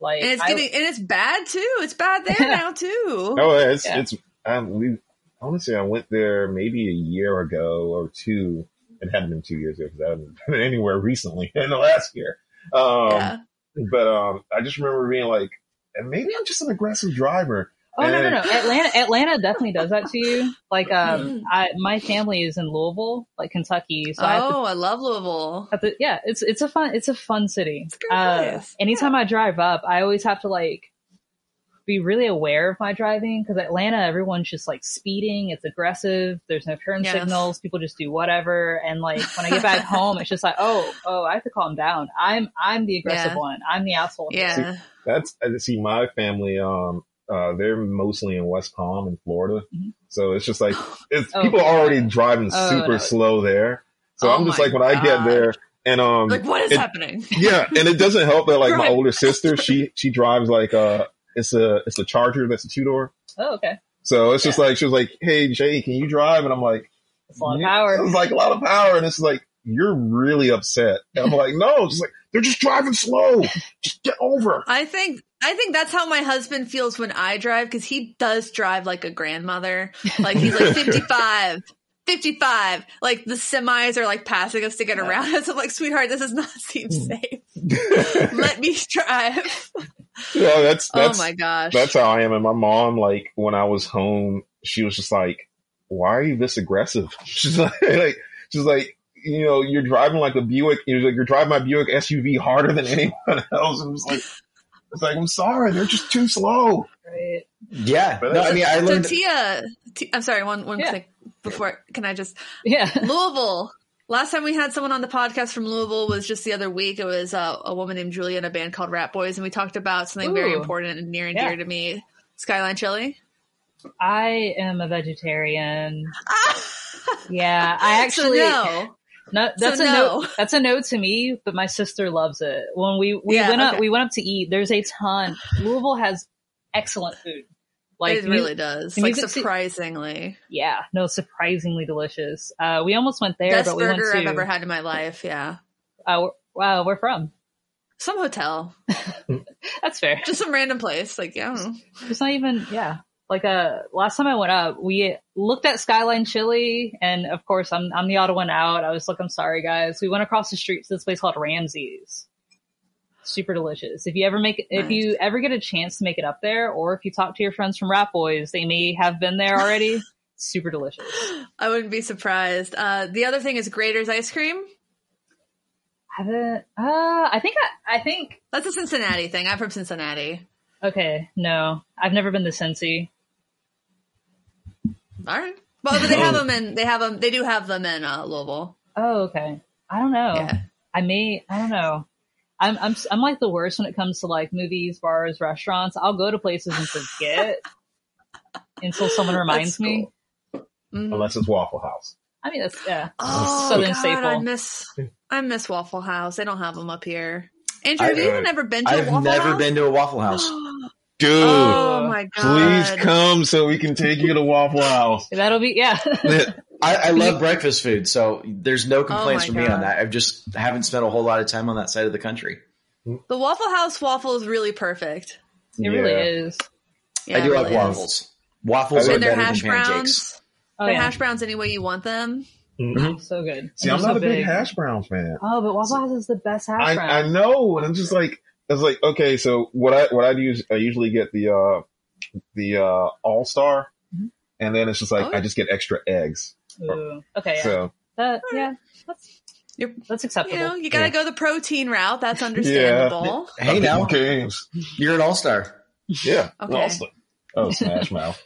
Like and it's I- getting and it's bad too. It's bad there now too. Oh, it's Yeah. it's. Um, we honestly, I went there maybe a year ago or two. It hadn't been two years ago because I haven't been anywhere recently in the last year. Um, yeah. but um, I just remember being like, and maybe I'm just an aggressive driver. Oh no no no! Atlanta Atlanta definitely does that to you. Like um, I my family is in Louisville, like Kentucky, so I to oh, I love Louisville. To- yeah, it's it's a fun it's a fun city. It's a great Uh, place. anytime I drive up, I always have to like be really aware of my driving because Atlanta, everyone's just like speeding. It's aggressive. There's no turn Yes. signals. People just do whatever. And like when I get back home, it's just like, oh, oh, I have to calm down. I'm I'm the aggressive Yeah. one. I'm the asshole. here. Yeah. That's see my family. Um, uh, they're mostly in West Palm in Florida, Mhm. so it's just like it's Oh, people are already driving Oh, super no. slow there. So Oh I'm just like when I get there, and um, Like what is it- happening? yeah, and it doesn't help that like my older sister, she she drives like uh, it's a it's a Charger that's a two door. Oh, okay. So it's just like she was like, "Hey Jay, can you drive?" And I'm like, It's a lot of "Yeah." power. It's like a lot of power, and it's like you're really upset. And I'm like, "No, it's like they're just driving slow. Just get over." I think I think that's how my husband feels when I drive because he does drive like a grandmother. Like he's like 55, 55. Like the semis are like passing us to get around us. I'm like, sweetheart, this does not seem hmm. safe. Let me drive. yeah, that's that's oh my gosh. that's how I am. And my mom, like when I was home, she was just like, "Why are you this aggressive?" She's like, like she's like, you know, you're driving like a Buick. You're like, you're driving my Buick SUV harder than anyone else. I'm just like, it's like, I'm sorry, they're just too slow. Right. Yeah. But No, I mean, I learned. So Tia, T- I'm sorry, one one Yeah. quick before. Can I just Yeah. Louisville? Last time we had someone on the podcast from Louisville was just the other week. It was uh, a woman named Julia in a band called Ratboys, and we talked about something very important and near and Yeah. dear to me: Skyline Chili. I am a vegetarian. Yeah, I So actually no. No, that's So a no. no. That's a no to me. But my sister loves it. When we we Yeah, went up, we went up to eat. There's a ton. Louisville has excellent food. Like it really does. Like surprisingly, yeah, no, surprisingly delicious. Uh, we almost went there, best but we went burger to. I've ever had in my life. Yeah, Uh, wow, we're from. some hotel, That's fair. just some random place. Like yeah, I don't know. It's not even. Yeah, like uh, last time I went up, we looked at Skyline Chili, and of course, I'm I'm the odd one out. I was like, I'm sorry, guys. We went across the street to this place called Ramsey's. Super delicious. If you ever make, if you ever get a chance to make it up there, or if you talk to your friends from Ratboys, they may have been there already. Super delicious. I wouldn't be surprised. Uh, the other thing is Graeter's ice cream. Haven't. Uh, I think I, I think. That's a Cincinnati thing. I'm from Cincinnati. Okay, no, I've never been to Cincy. All right. Well, but they have them in. They have them. They do have them in uh, Louisville. Oh, okay. I don't know. Yeah. I may. I don't know. I'm I'm I'm like the worst when it comes to like movies, bars, restaurants. I'll go to places and forget until someone reminds That's me. cool. Mhm. Unless it's Waffle House. I mean, that's yeah. Oh Southern God, staple. I miss I miss Waffle House. They don't have them up here. Andrew, I- have you even ever been to a I've Waffle never House? been to a Waffle House. Dude, oh my God! please come so we can take you to Waffle House. That'll be yeah. I, I love breakfast food, so there's no complaints my from me on that. I've just haven't spent a whole lot of time on that side of the country. The Waffle House waffle is really perfect. it really is. Yeah, I do it like really is. waffles. Waffles And are their better hash than pancakes. browns. Oh their yeah, hash browns any way you want them. so good. See, And I'm they're not so a big hash brown fan. Oh, but Waffle House is the best hash I, brown. I know, and I'm just like, it's like, okay, so what I what I do is I usually get the uh the uh All Star, Mhm. and then it's just like Oh, yeah. I just get extra eggs. Ooh. Okay, yeah. So That, yeah, that's You're- that's You acceptable. know, you gotta Yeah. go the protein route. That's understandable. Hey now, games, you're an all star. yeah, Okay. Awesome. Oh, Smash Mouth.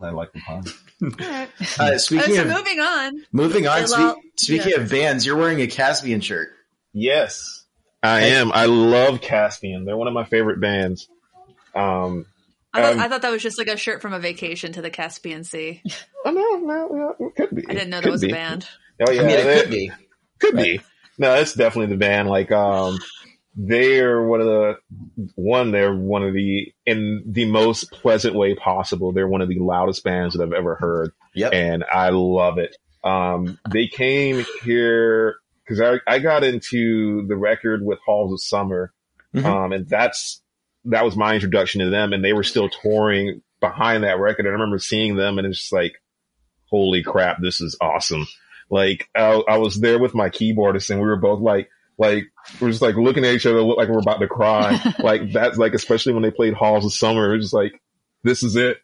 I like the pun. All right. Uh, Uh, speaking so of moving on. moving on, spe- well, speaking yeah. of bands, you're wearing a Caspian shirt. Yes, I am. I love Caspian. They're one of my favorite bands. Um, I thought, Um, I thought that was just like a shirt from a vacation to the Caspian Sea. oh, no, no, no, it could be. I didn't know that was be. a band. Oh yeah, I mean, it they- could be. Could be. No, it's definitely the band. Like, um, they're one of the one. They're one of the in the most pleasant way possible. They're one of the loudest bands that I've ever heard, Yep. and I love it. Um, they came here because I I got into the record with Halls of Summer, Mhm. um, and that's that was my introduction to them and they were still touring behind that record. And I remember seeing them and it's just like, holy crap, this is awesome. Like I, I was there with my keyboardist and we were both like, like we're just like looking at each other, look like we're about to cry. like that's like, especially when they played Halls of Summer, it was just like, this is it.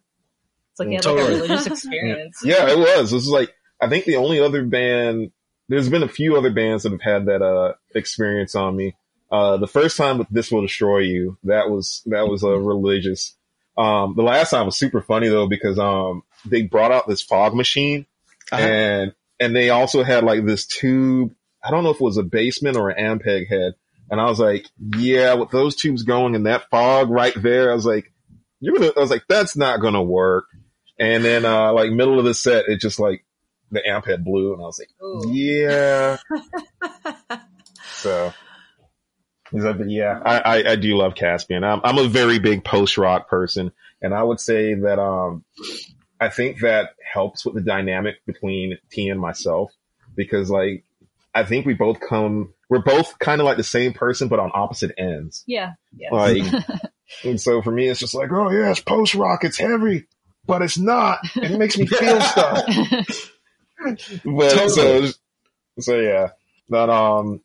It's like, yeah, Totally. like a religious experience. Yeah, it was. This is like, I think the only other band, there's been a few other bands that have had that, uh, experience on me. Uh, the first time with This Will Destroy You, that was, that was a religious. Um, the last time was super funny though, because, um, they brought out this fog machine Uh-huh. and, and they also had like this tube. I don't know if it was a Bassman or an Ampeg head. And I was like, yeah, with those tubes going and that fog right there, I was like, you're gonna, I was like, that's not gonna work. And then, uh, like middle of the set, it just like the amp head blew and I was like, Ooh. yeah. so, he's like, but yeah, I, I, I do love Caspian. I'm, I'm a very big post rock person. And I would say that, um, I think that helps with the dynamic between T and myself because like, I think we both come, we're both kind of like the same person, but on opposite ends. Yeah. Yeah. Like, and so for me, it's just like, oh yeah, it's post rock, it's heavy, but it's not. It makes me feel stuff. But so, so yeah, but um,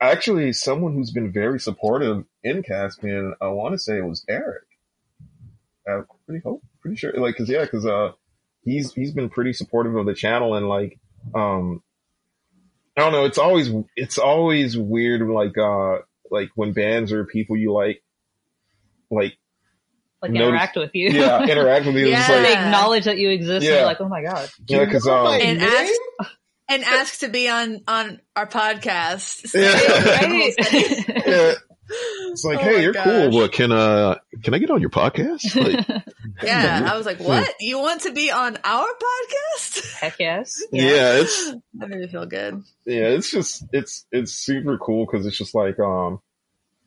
actually, someone who's been very supportive in Caspian, I want to say it was Eric. I'm pretty hope, pretty sure, like, cause yeah, cause uh, he's he's been pretty supportive of the channel and like, um, I don't know, it's always it's always weird, like uh, like when bands or people you like, like like Notice- interact with you. yeah, interact with you. It's Yeah. like, they acknowledge that you exist. And Yeah. you're like, oh my god. yeah, cause um, and ask and ask to be on on our podcast. Yeah. Yeah, it's like, Oh hey, you're gosh. cool. What can uh can I get on your podcast? Like, Yeah, I was like, "What? You want to be on our podcast?" Heck yes. yeah. it's That made me feel good. yeah, it's just it's it's super cool because it's just like um,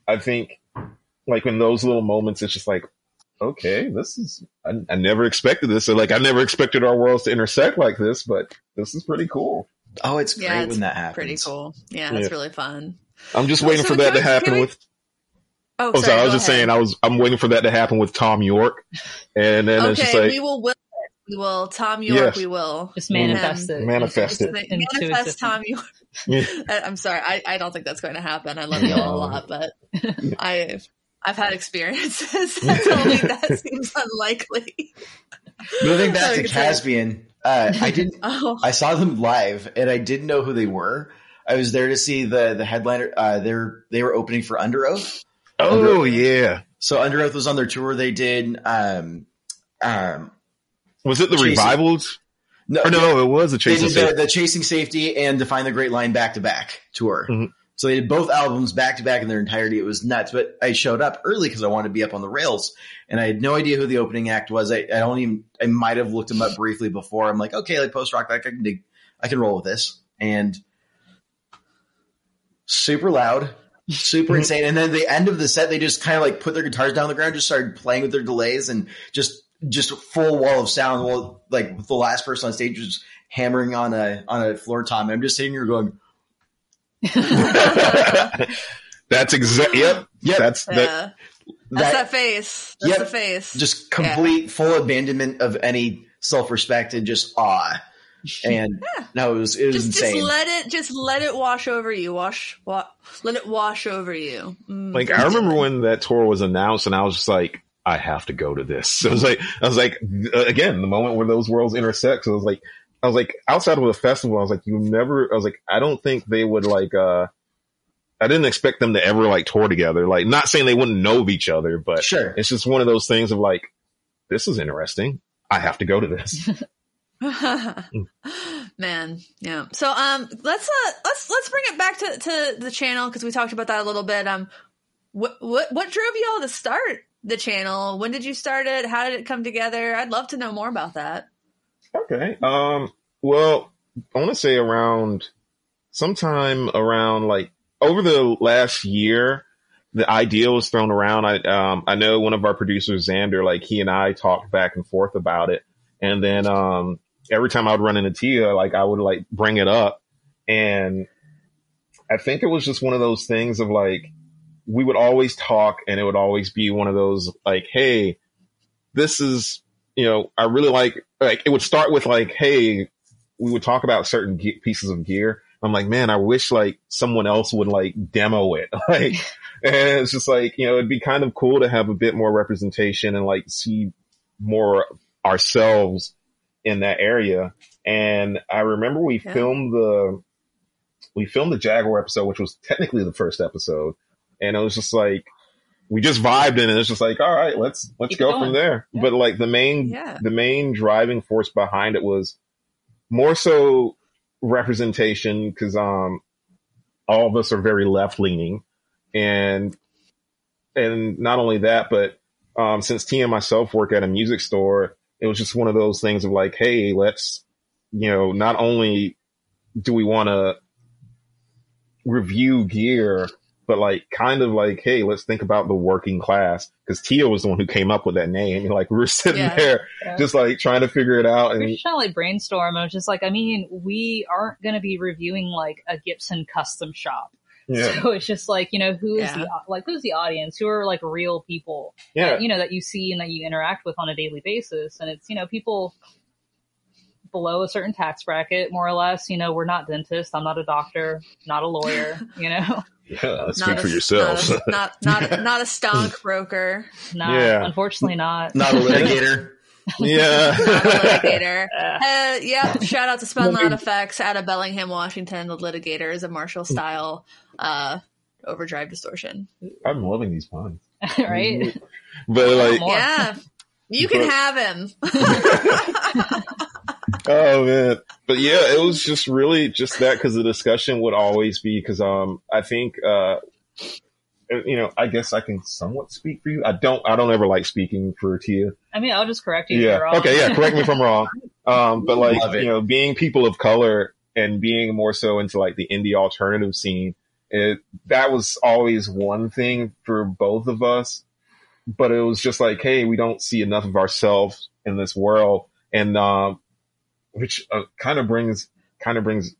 I think like in those little moments, it's just like. Okay, this is, I, I never expected this. So like, I never expected our worlds to intersect like this, but this is pretty cool. Oh, it's great it's when that happens. Pretty cool. Yeah, Yeah. it's really fun. I'm just Oh, waiting so for that to happen we- with, Oh, oh, sorry, I was go just ahead. saying, I was, I'm waiting for that to happen with Thom Yorke. And then it's just Okay, like, we will. Will. We will. Thom Yorke. Yes. We will. Just manifest it. Manifest Just it. Manifest. Thom Yorke. Yeah. I- I'm sorry. I, I don't think that's going to happen. I love you all a lot, but I I've had experiences that tell me that seems unlikely. Moving back to. Caspian, uh, I didn't. Oh, I saw them live, and I didn't know who they were. I was there to see the the headliner. Uh, they're they were opening for Underoath. oh yeah. So Underoath was on their tour. They did. Um, um, Was it the Chasing- revivals? no, Or no, it was a they Chasing did Safety. the, the Chasing Safety and Define the Great Line back to back tour. Mhm. So they did both albums back to back in their entirety. It was nuts. But I showed up early because I wanted to be up on the rails, and I had no idea who the opening act was. I, I don't even. I might have looked them up briefly before. I'm like, okay, like post rock, like I can dig, I can roll with this, and super loud, super mm-hmm. insane. And then the end of the set, they just kind of like put their guitars down on the ground, just started playing with their delays, and just just a full wall of sound. Well, like the last person on stage was hammering on a on a floor tom. And I'm just sitting here going, That's exactly. Yep. Yep. That's that. yeah. That's that- that, face. That's Yep. the face. just complete full abandonment of any self respect and just awe. And no, it was it was just insane. just let it just let it wash over you. Wash wa- let it wash over you. Mm. Like I remember when that tour was announced, and I was just like, I have to go to this. So I was like, I was like, uh, again, the moment where those worlds intersect. So I was like, I was like, outside of a festival, I was like, you never. I was like, I don't think they would like. uh I didn't expect them to ever like tour together. Like, not saying they wouldn't know of each other, but Sure. it's just one of those things of like, this is interesting. I have to go to this. Man, yeah. So um let's uh let's let's bring it back to to the channel because we talked about that a little bit. Um what what what drove y'all to start the channel? When did you start it? How did it come together? I'd love to know more about that. Okay. Um. Well, I want to say around sometime around like over the last year, the idea was thrown around. I um I know one of our producers, Xander, like he and I talked back and forth about it, and then um every time I would run into Tia, like I would like bring it up, and I think it was just one of those things of like we would always talk and it would always be one of those like, Hey, this is, you know, I really like, like it would start with like, Hey, we would talk about certain ge- pieces of gear. I'm like, man, I wish like someone else would like demo it. like, and it's just like, you know, it'd be kind of cool to have a bit more representation and like see more ourselves in that area. And I remember we Yeah. filmed the, we filmed the Jaguar episode, which was technically the first episode. And it was just like, we just vibed in and it's just like, all right, let's, let's Keep go going. from there. Yeah. But like the main, Yeah. the main driving force behind it was more so representation because, um, all of us are very left leaning and, and not only that, but, um, since T and myself work at a music store, it was just one of those things of like, Hey, let's, you know, not only do we want to review gear, but like kind of like, hey, let's think about the working class because Tia was the one who came up with that name. And like we were sitting Yeah. there Yeah. just like trying to figure it out. We're And just trying to like brainstorm. I was just like, I mean, we aren't going to be reviewing like a Gibson custom shop. yeah, So it's just like, you know, who is Yeah. the, like, who's the audience? Who are like real people yeah, that, you know, that you see and that you interact with on a daily basis. And it's, you know, people below a certain tax bracket, more or less. You know, we're not dentists. I'm not a doctor, not a lawyer, you know, yeah. Let's Not speak a- for yourselves. Not a, not not, not a stockbroker, not, Yeah. unfortunately not. Not a litigator. yeah. not a litigator. Uh, yeah, shout out to Spun Loud Effects out of Bellingham, Washington. The litigator is a Marshall style uh, overdrive distortion. I'm loving these puns. right? But like, Yeah, you can But- have him. Oh man. But yeah it was just really just that because the discussion would always be because um i think uh you know i guess i can somewhat speak for you. I don't i don't ever like speaking for tia. I mean, I'll just correct you if yeah. you're wrong. okay yeah correct me if i'm wrong. Um but like you know being people of color and being more so into like the indie alternative scene it that was always one thing for both of us. But it was just like hey we don't see enough of ourselves in this world. And um which uh, kind of brings kind of brings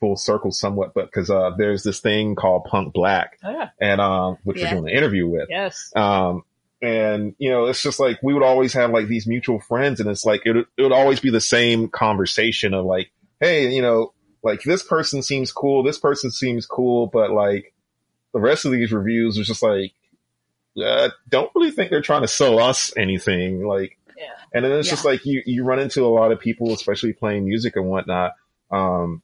full circle somewhat but because uh there's this thing called punk black Oh, yeah. and um which Yeah. we're doing an interview with Yes. um, and you know, it's just like we would always have like these mutual friends, and it's like it, would- it would always be the same conversation of like, hey, you know, like this person seems cool, this person seems cool, but like the rest of these reviews was just like, uh, don't really think they're trying to sell us anything, like. Yeah. And then it's just like you you run into a lot of people, especially playing music and whatnot, um,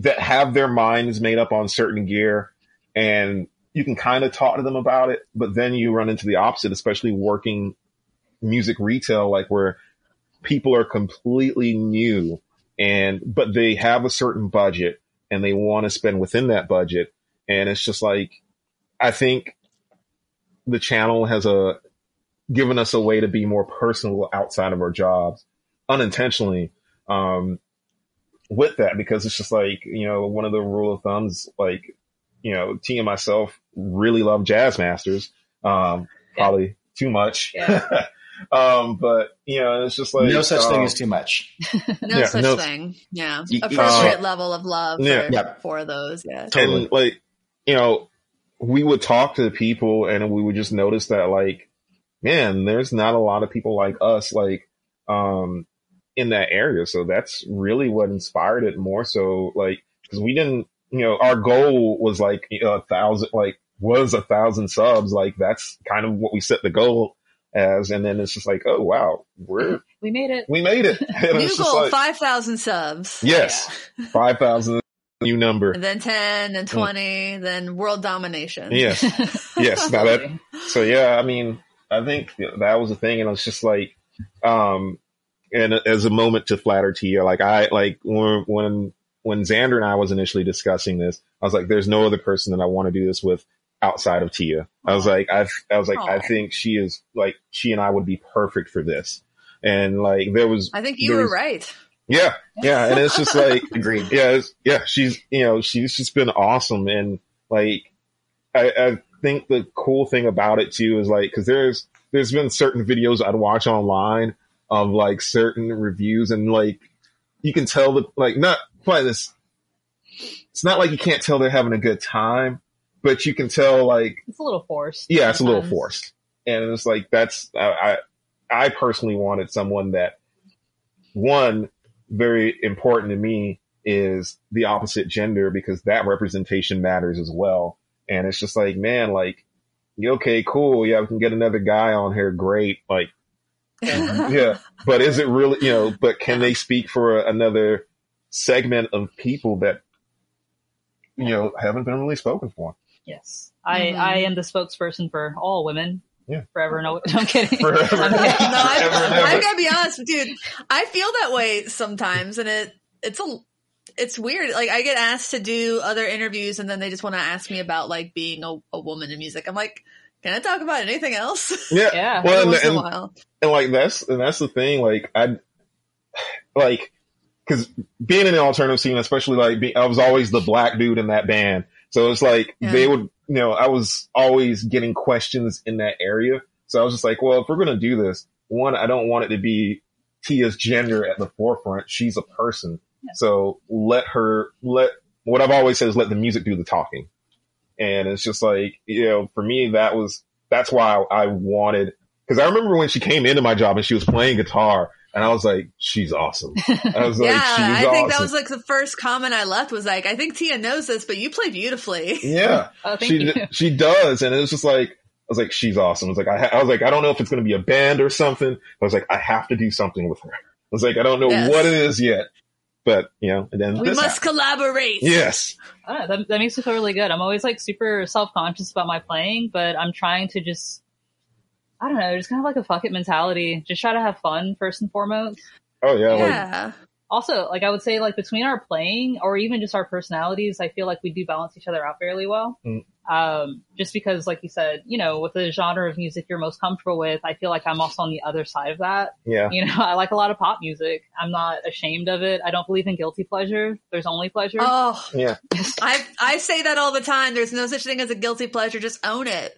that have their minds made up on certain gear, and you can kind of talk to them about it, but then you run into the opposite, especially working music retail, like where people are completely new and, but they have a certain budget and they want to spend within that budget. And it's just like, I think the channel has a, given us a way to be more personal outside of our jobs unintentionally. Um, with that, because it's just like, you know, one of the rule of thumbs, like, you know, T and myself really love Jazzmasters. Um, Yeah. probably too much. Yeah. um, but you know, it's just like no such thing um, as too much. No Yeah, such no- thing. Yeah, appropriate uh, level of love yeah. for, for those. Yeah. Totally. and like you know we would talk to the people and we would just notice that like man there's not a lot of people like us like um in that area. So that's really what inspired it more so like because we didn't you know our goal was like a thousand like was a thousand subs. Like that's kind of what we set the goal as. And then it's just like oh wow we're We made it. we made it. And New it's goal, like, 5,000 subs. yes. 5000 new number. And then 10 and 20, then world domination. yes. Yes. Now that so yeah, I mean, I think that was the thing, and it's just like, um, and as a moment to flatter Tia, like I like when when when Xander and I was initially discussing this, I was like, "There's no other person that I want to do this with outside of Tia." I was like, I I was like, I think she is like she and I would be perfect for this, and like there was I think you were was- right. yeah, yeah, and it's just like Agreed. yeah, it's, yeah, she's you know she's just been awesome, and like I, I think the cool thing about it too is like because there's there's been certain videos I'd watch online of like certain reviews, and like you can tell the like not quite this. It's not like you can't tell they're having a good time, but you can tell like It's a little forced. yeah, it's a little forced, and it's like that's I I, I personally wanted someone that one very important to me is the opposite gender because that representation matters as well, and it's just like man, like okay, cool, yeah, we can get another guy on here, great, like yeah, but is it really you know? But can they speak for another segment of people that you know haven't been really spoken for? Yes. I, Mhm. I am the spokesperson for all women. Yeah. Forever. No, I'm kidding. Forever. I'm no. I, Forever and ever. I gotta be honest, dude. I feel that way sometimes, and it it's a it's weird. Like I get asked to do other interviews, and then they just want to ask me about like being a, a woman in music. I'm like, can I talk about anything else? Yeah, Yeah. well, Every and, once in a and, and like that's and that's the thing like i like because being in the alternative scene especially like be, i was always the black dude in that band so it's like Yeah. they would you know i was always getting questions in that area so i was just like well if we're going to do this one i don't want it to be tia's gender at the forefront she's a person so let her let what i've always said is let the music do the talking and it's just like you know for me that was that's why i, I wanted because I remember when she came into my job and she was playing guitar, and I was like, "She's awesome." I was like, yeah, "She's I think that was like the first comment I left was like, I think Tia knows this, but you play beautifully. yeah, Oh, she you. she does, and it was just like I was like, "She's awesome." I was like, I, ha- I was like, I don't know if it's going to be a band or something. I was like, I have to do something with her. I was like, I don't know Yes. what it is yet, but you know, and then We must happened. collaborate. Yes, I that, that makes me feel really good. I'm always like super self conscious about my playing, but I'm trying to just, I don't know, just kind of like a fuck it mentality. Just try to have fun first and foremost. oh yeah, like Yeah. Also, like I would say, like between our playing or even just our personalities, I feel like we do balance each other out fairly well. Mm. Um, just because, like you said, you know, with the genre of music you're most comfortable with, I feel like I'm also on the other side of that. yeah, You know, I like a lot of pop music. I'm not ashamed of it. I don't believe in guilty pleasure. There's only pleasure. Oh, yeah, I I say that all the time. There's no such thing as a guilty pleasure. Just own it.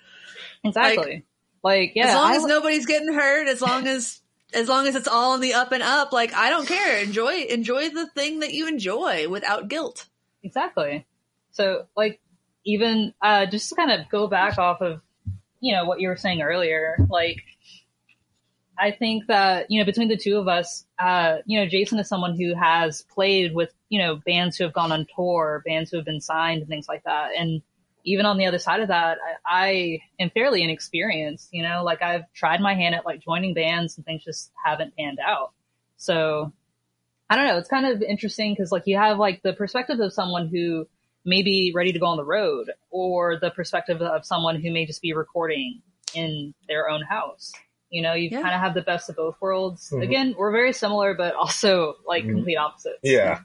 exactly. Like, yeah, as long I- as nobody's getting hurt, as long as as long as it's all on the up and up, like I don't care. Enjoy enjoy the thing that you enjoy without guilt. Exactly. So, like, even uh, just to kind of go back off of, you know, what you were saying earlier, like, I think that you know between the two of us, uh, you know, Jason is someone who has played with you know bands who have gone on tour, bands who have been signed, and things like that, and even on the other side of that, I, I am fairly inexperienced. You know, like I've tried my hand at like joining bands, and things just haven't panned out. So I don't know. It's kind of interesting because like you have like the perspective of someone who may be ready to go on the road or the perspective of someone who may just be recording in their own house. You know, you Yeah. kind of have the best of both worlds. Mhm. Again, we're very similar, but also like Mhm. complete opposites. yeah,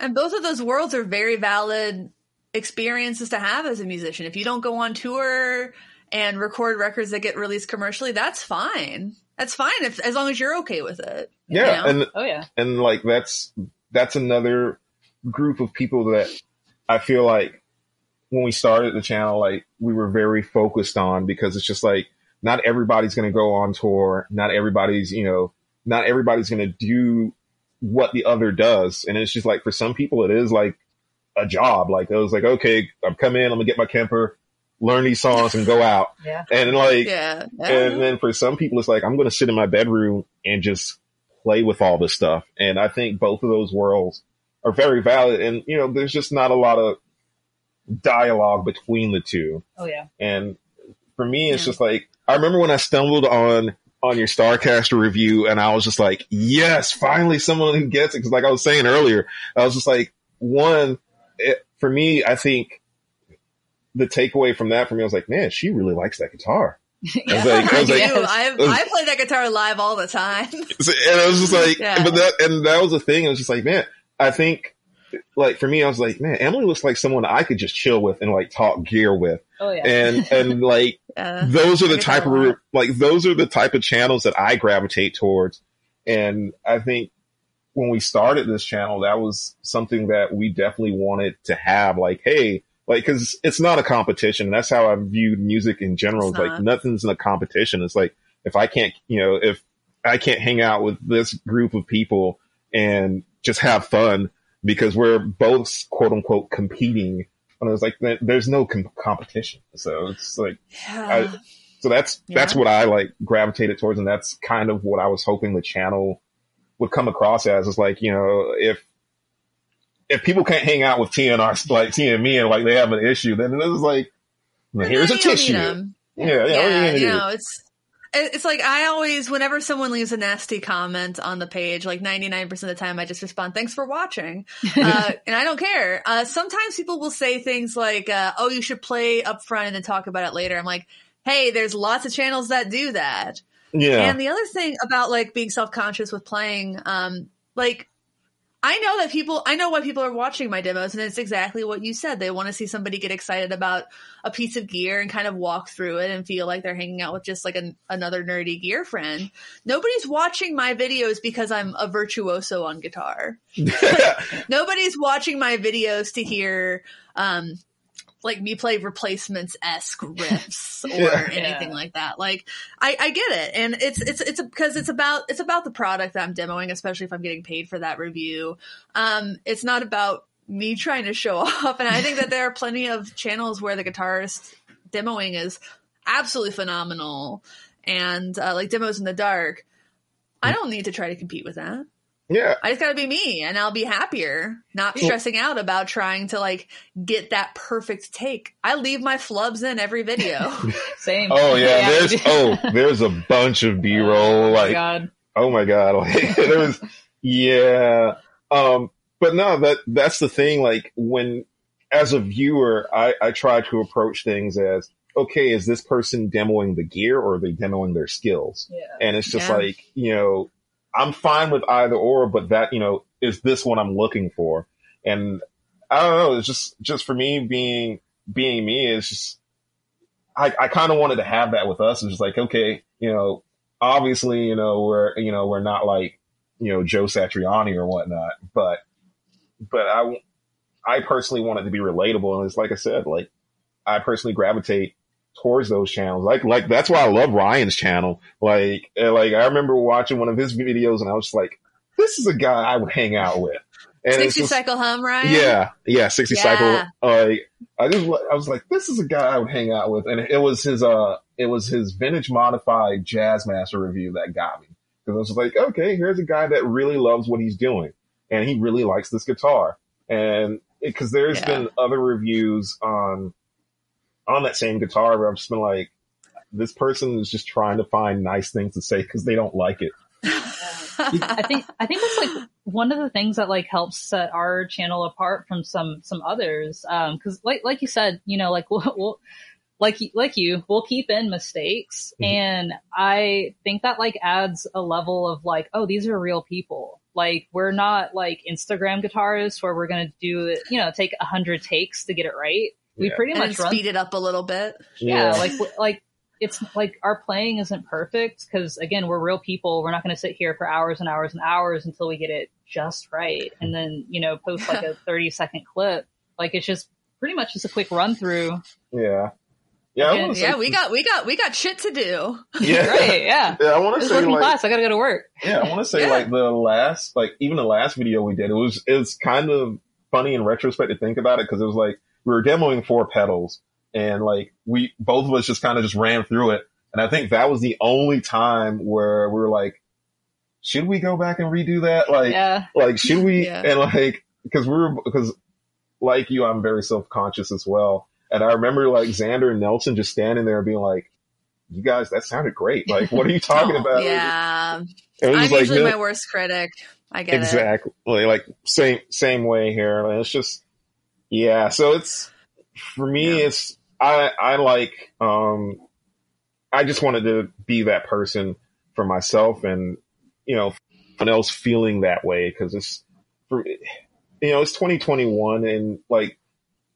And both of those worlds are very valid experiences to have as a musician. If you don't go on tour and record records that get released commercially, that's fine. That's fine if as long as you're okay with it. yeah, know? and Oh yeah. and like that's that's another group of people that I feel like when we started the channel, like we were very focused on because it's just like not everybody's going to go on tour, not everybody's you know, not everybody's going to do what the other does, and it's just like for some people it is like a job. Like it was like okay, I'm coming in, I'm gonna get my Kemper, learn these songs, and go out, Yeah. and like Yeah. and then for some people, it's like, I'm going to sit in my bedroom and just play with all this stuff. And I think both of those worlds are very valid. And, you know, there's just not a lot of dialogue between the two. Oh yeah. And for me, it's Yeah. just like, I remember when I stumbled on, on your Starcaster review and I was just like, yes, finally someone who gets it. Cause like I was saying earlier, I was just like, one, it, for me, I think the takeaway from that for me, I was like, man, she really likes that guitar. I was like, I I was do. like, I, was- I play that guitar live all the time. And I was just like, Yeah. but that, and that was the thing. I was just like, man, I think, like for me, I was like, man, Emily looks like someone I could just chill with and like talk gear with, Oh yeah. and and like Uh, those are the type of a like those are the type of channels that I gravitate towards, and I think when we started this channel, that was something that we definitely wanted to have. Like, hey, like because it's not a competition. That's how I viewed music in general. It's It's like not. nothing's in a competition. It's like if I can't, you know, if I can't hang out with this group of people and just have fun because we're both quote unquote competing and it's like there's no com- competition. So it's like Yeah. I- so that's that's what I like gravitated towards, and that's kind of what I was hoping the channel would come across as. Is like you know if if people can't hang out with TNR like T and me and like they have an issue, then it's like here's a tissue. don't need tissue. 'em. Yeah, yeah, you yeah, you know, it's it- it's like I always, whenever someone leaves a nasty comment on the page, like ninety nine percent of the time, I just respond, "Thanks for watching," uh, and I don't care. Uh, sometimes people will say things like, uh, "Oh, you should play up front and then talk about it later." I'm like, "Hey, there's lots of channels that do that." yeah, And the other thing about like being self conscious with playing, um, like I know that people, I know why people are watching my demos, and it's exactly what you said. They want to see somebody get excited about a piece of gear and kind of walk through it and feel like they're hanging out with just like an, another nerdy gear friend. Nobody's watching my videos because I'm a virtuoso on guitar. Nobody's watching my videos to hear, um, like me play replacements esque riffs or Yeah. anything Yeah. like that. Like I, I get it, and it's it's it's because it's about it's about the product that I'm demoing, especially if I'm getting paid for that review. Um, it's not about me trying to show off, and I think that there are plenty of channels where the guitarist demoing is absolutely phenomenal, and uh, like demos in the dark. I don't need to try to compete with that. Yeah. I just gotta be me and I'll be happier, not stressing out about trying to like get that perfect take. I leave my flubs in every video. Same. Oh yeah, I there's oh there's a bunch of B roll Oh my like God. oh my god like there was yeah um but no that that's the thing like when as a viewer i i try to approach things as okay is this person demoing the gear or are they demoing their skills Yeah. and it's just Yeah. like you know i'm fine with either or but that you know is this what i'm looking for? And i don't know it's just just for me being being me is just i i kind of wanted to have that with us it's just like okay you know obviously you know we're you know we're not like you know joe satriani or whatnot but but i i personally want it to be relatable and it's like i said like i personally gravitate towards those channels. Like, like that's why I love Ryan's channel. Like, like I remember watching one of his videos and I was just like, this is a guy I would hang out with. And Sixty just, cycle hum, Ryan. yeah, yeah, 60 Yeah. cycle. Like, I just, I was like, this is a guy I would hang out with. And it was his, uh, it was his vintage modified Jazzmaster review that got me. Cause I was like, okay, here's a guy that really loves what he's doing and he really likes this guitar. And it, cause there's Yeah. been other reviews on, on that same guitar where I've just been like, this person is just trying to find nice things to say because they don't like it. I think I think that's like one of the things that like helps set our channel apart from some some others. Um, because like like you said, you know, like we'll, we'll like like you, we'll keep in mistakes, Mhm. and I think that like adds a level of like, oh, these are real people. Like we're not like Instagram guitarists where we're gonna do it, you know, take a hundred takes to get it right. We Yeah. pretty and much run speed it up a little bit. yeah, like like it's like our playing isn't perfect because again we're real people we're not going to sit here for hours and hours and hours until we get it just right and then you know post like a 30 second clip like it's just pretty much just a quick run through Yeah. Yeah. I Yeah, say- Yeah, we got we got we got shit to do. yeah. right yeah Yeah. I want to it's say working like, class i gotta go to work Yeah, I want to say Yeah. like the last, like even the last video we did, it was it's kind of funny in retrospect to think about it because it was like we were demoing four pedals and like we both of us just kind of just ran through it, and I think that was the only time where we were like, should we go back and redo that? Like, yeah like should we? Yeah. And like because we were because like you, I'm very self conscious as well, and I remember like Xander and Nelson just standing there being like. You guys, that sounded great. Like, what are you talking about? Yeah, I'm like, usually no- my worst critic. I get it. exactly like same same way here Like, it's just yeah so it's for me Yeah. it's i i like um i just wanted to be that person for myself and you know someone else feeling that way because it's for you know it's 2021 and like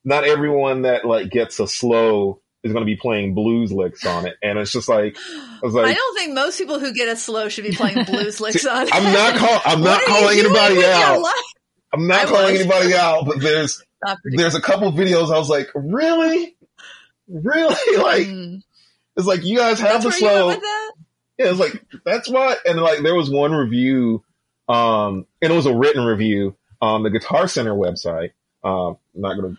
not everyone that like gets a slow is going to be playing blues licks on it and it's just like i was I don't think most people who get a slow should be playing blues licks on. it. i'm not call i'm not What are you calling anybody out? I'm not I calling was. anybody out, but there's Not pretty- there's a couple videos I was like, really, really, like Mm. it's like you guys have That's the slow. went with? Yeah, it's like that's what. And like there was one review, um, and it was a written review on the Guitar Center website. Um, I'm not gonna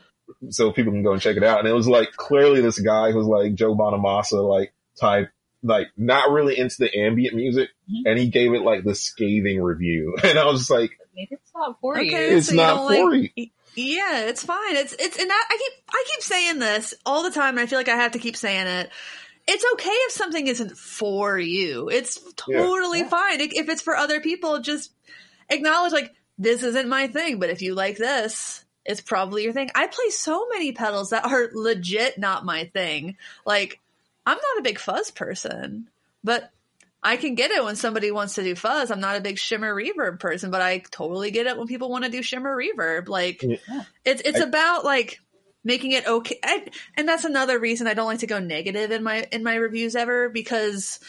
so people can go and check it out. And it was like clearly this guy who's like Joe Bonamassa, like type, like not really into the ambient music, Mhm. and he gave it like the scathing review, and I was just like, Maybe it's not for you. It's so not don't for like- you. Yeah, it's fine. It's it's and that, I keep I keep saying this all the time, and I feel like I have to keep saying it. It's okay if something isn't for you. It's totally Yeah. fine. If if it's for other people, just acknowledge like this isn't my thing. But if you like this, it's probably your thing. I play so many pedals that are legit not my thing. Like I'm not a big fuzz person, but I can get it when somebody wants to do fuzz. I'm not a big shimmer reverb person, but I totally get it when people want to do shimmer reverb. Like Yeah. it's it's I- about like making it okay. I, and that's another reason I don't like to go negative in my in my reviews ever because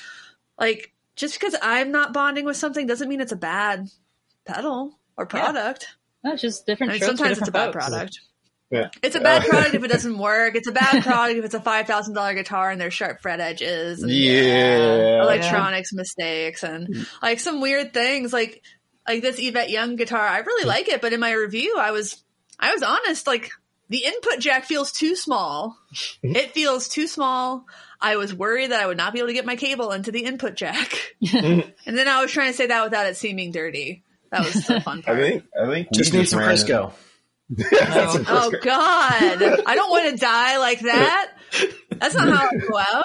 like just because I'm not bonding with something doesn't mean it's a bad pedal or Yeah. product. No, it's just I different. mean, strokes for sometimes it's a bad folks. product. Yeah. It's a bad product if it doesn't work. It's a bad product if it's a five thousand dollar guitar and there's sharp fret edges. And Yeah. electronics mistakes and like some weird things like like this Yvette Young guitar. I really like it, but in my review, I was I was honest. Like the input jack feels too small. It feels too small. I was worried that I would not be able to get my cable into the input jack, and then I was trying to say that without it seeming dirty. That was the fun part. I part. think, I think Just need some ran- Crisco. That's Oh Crisco. God! I don't want to die like that. That's not how I go out.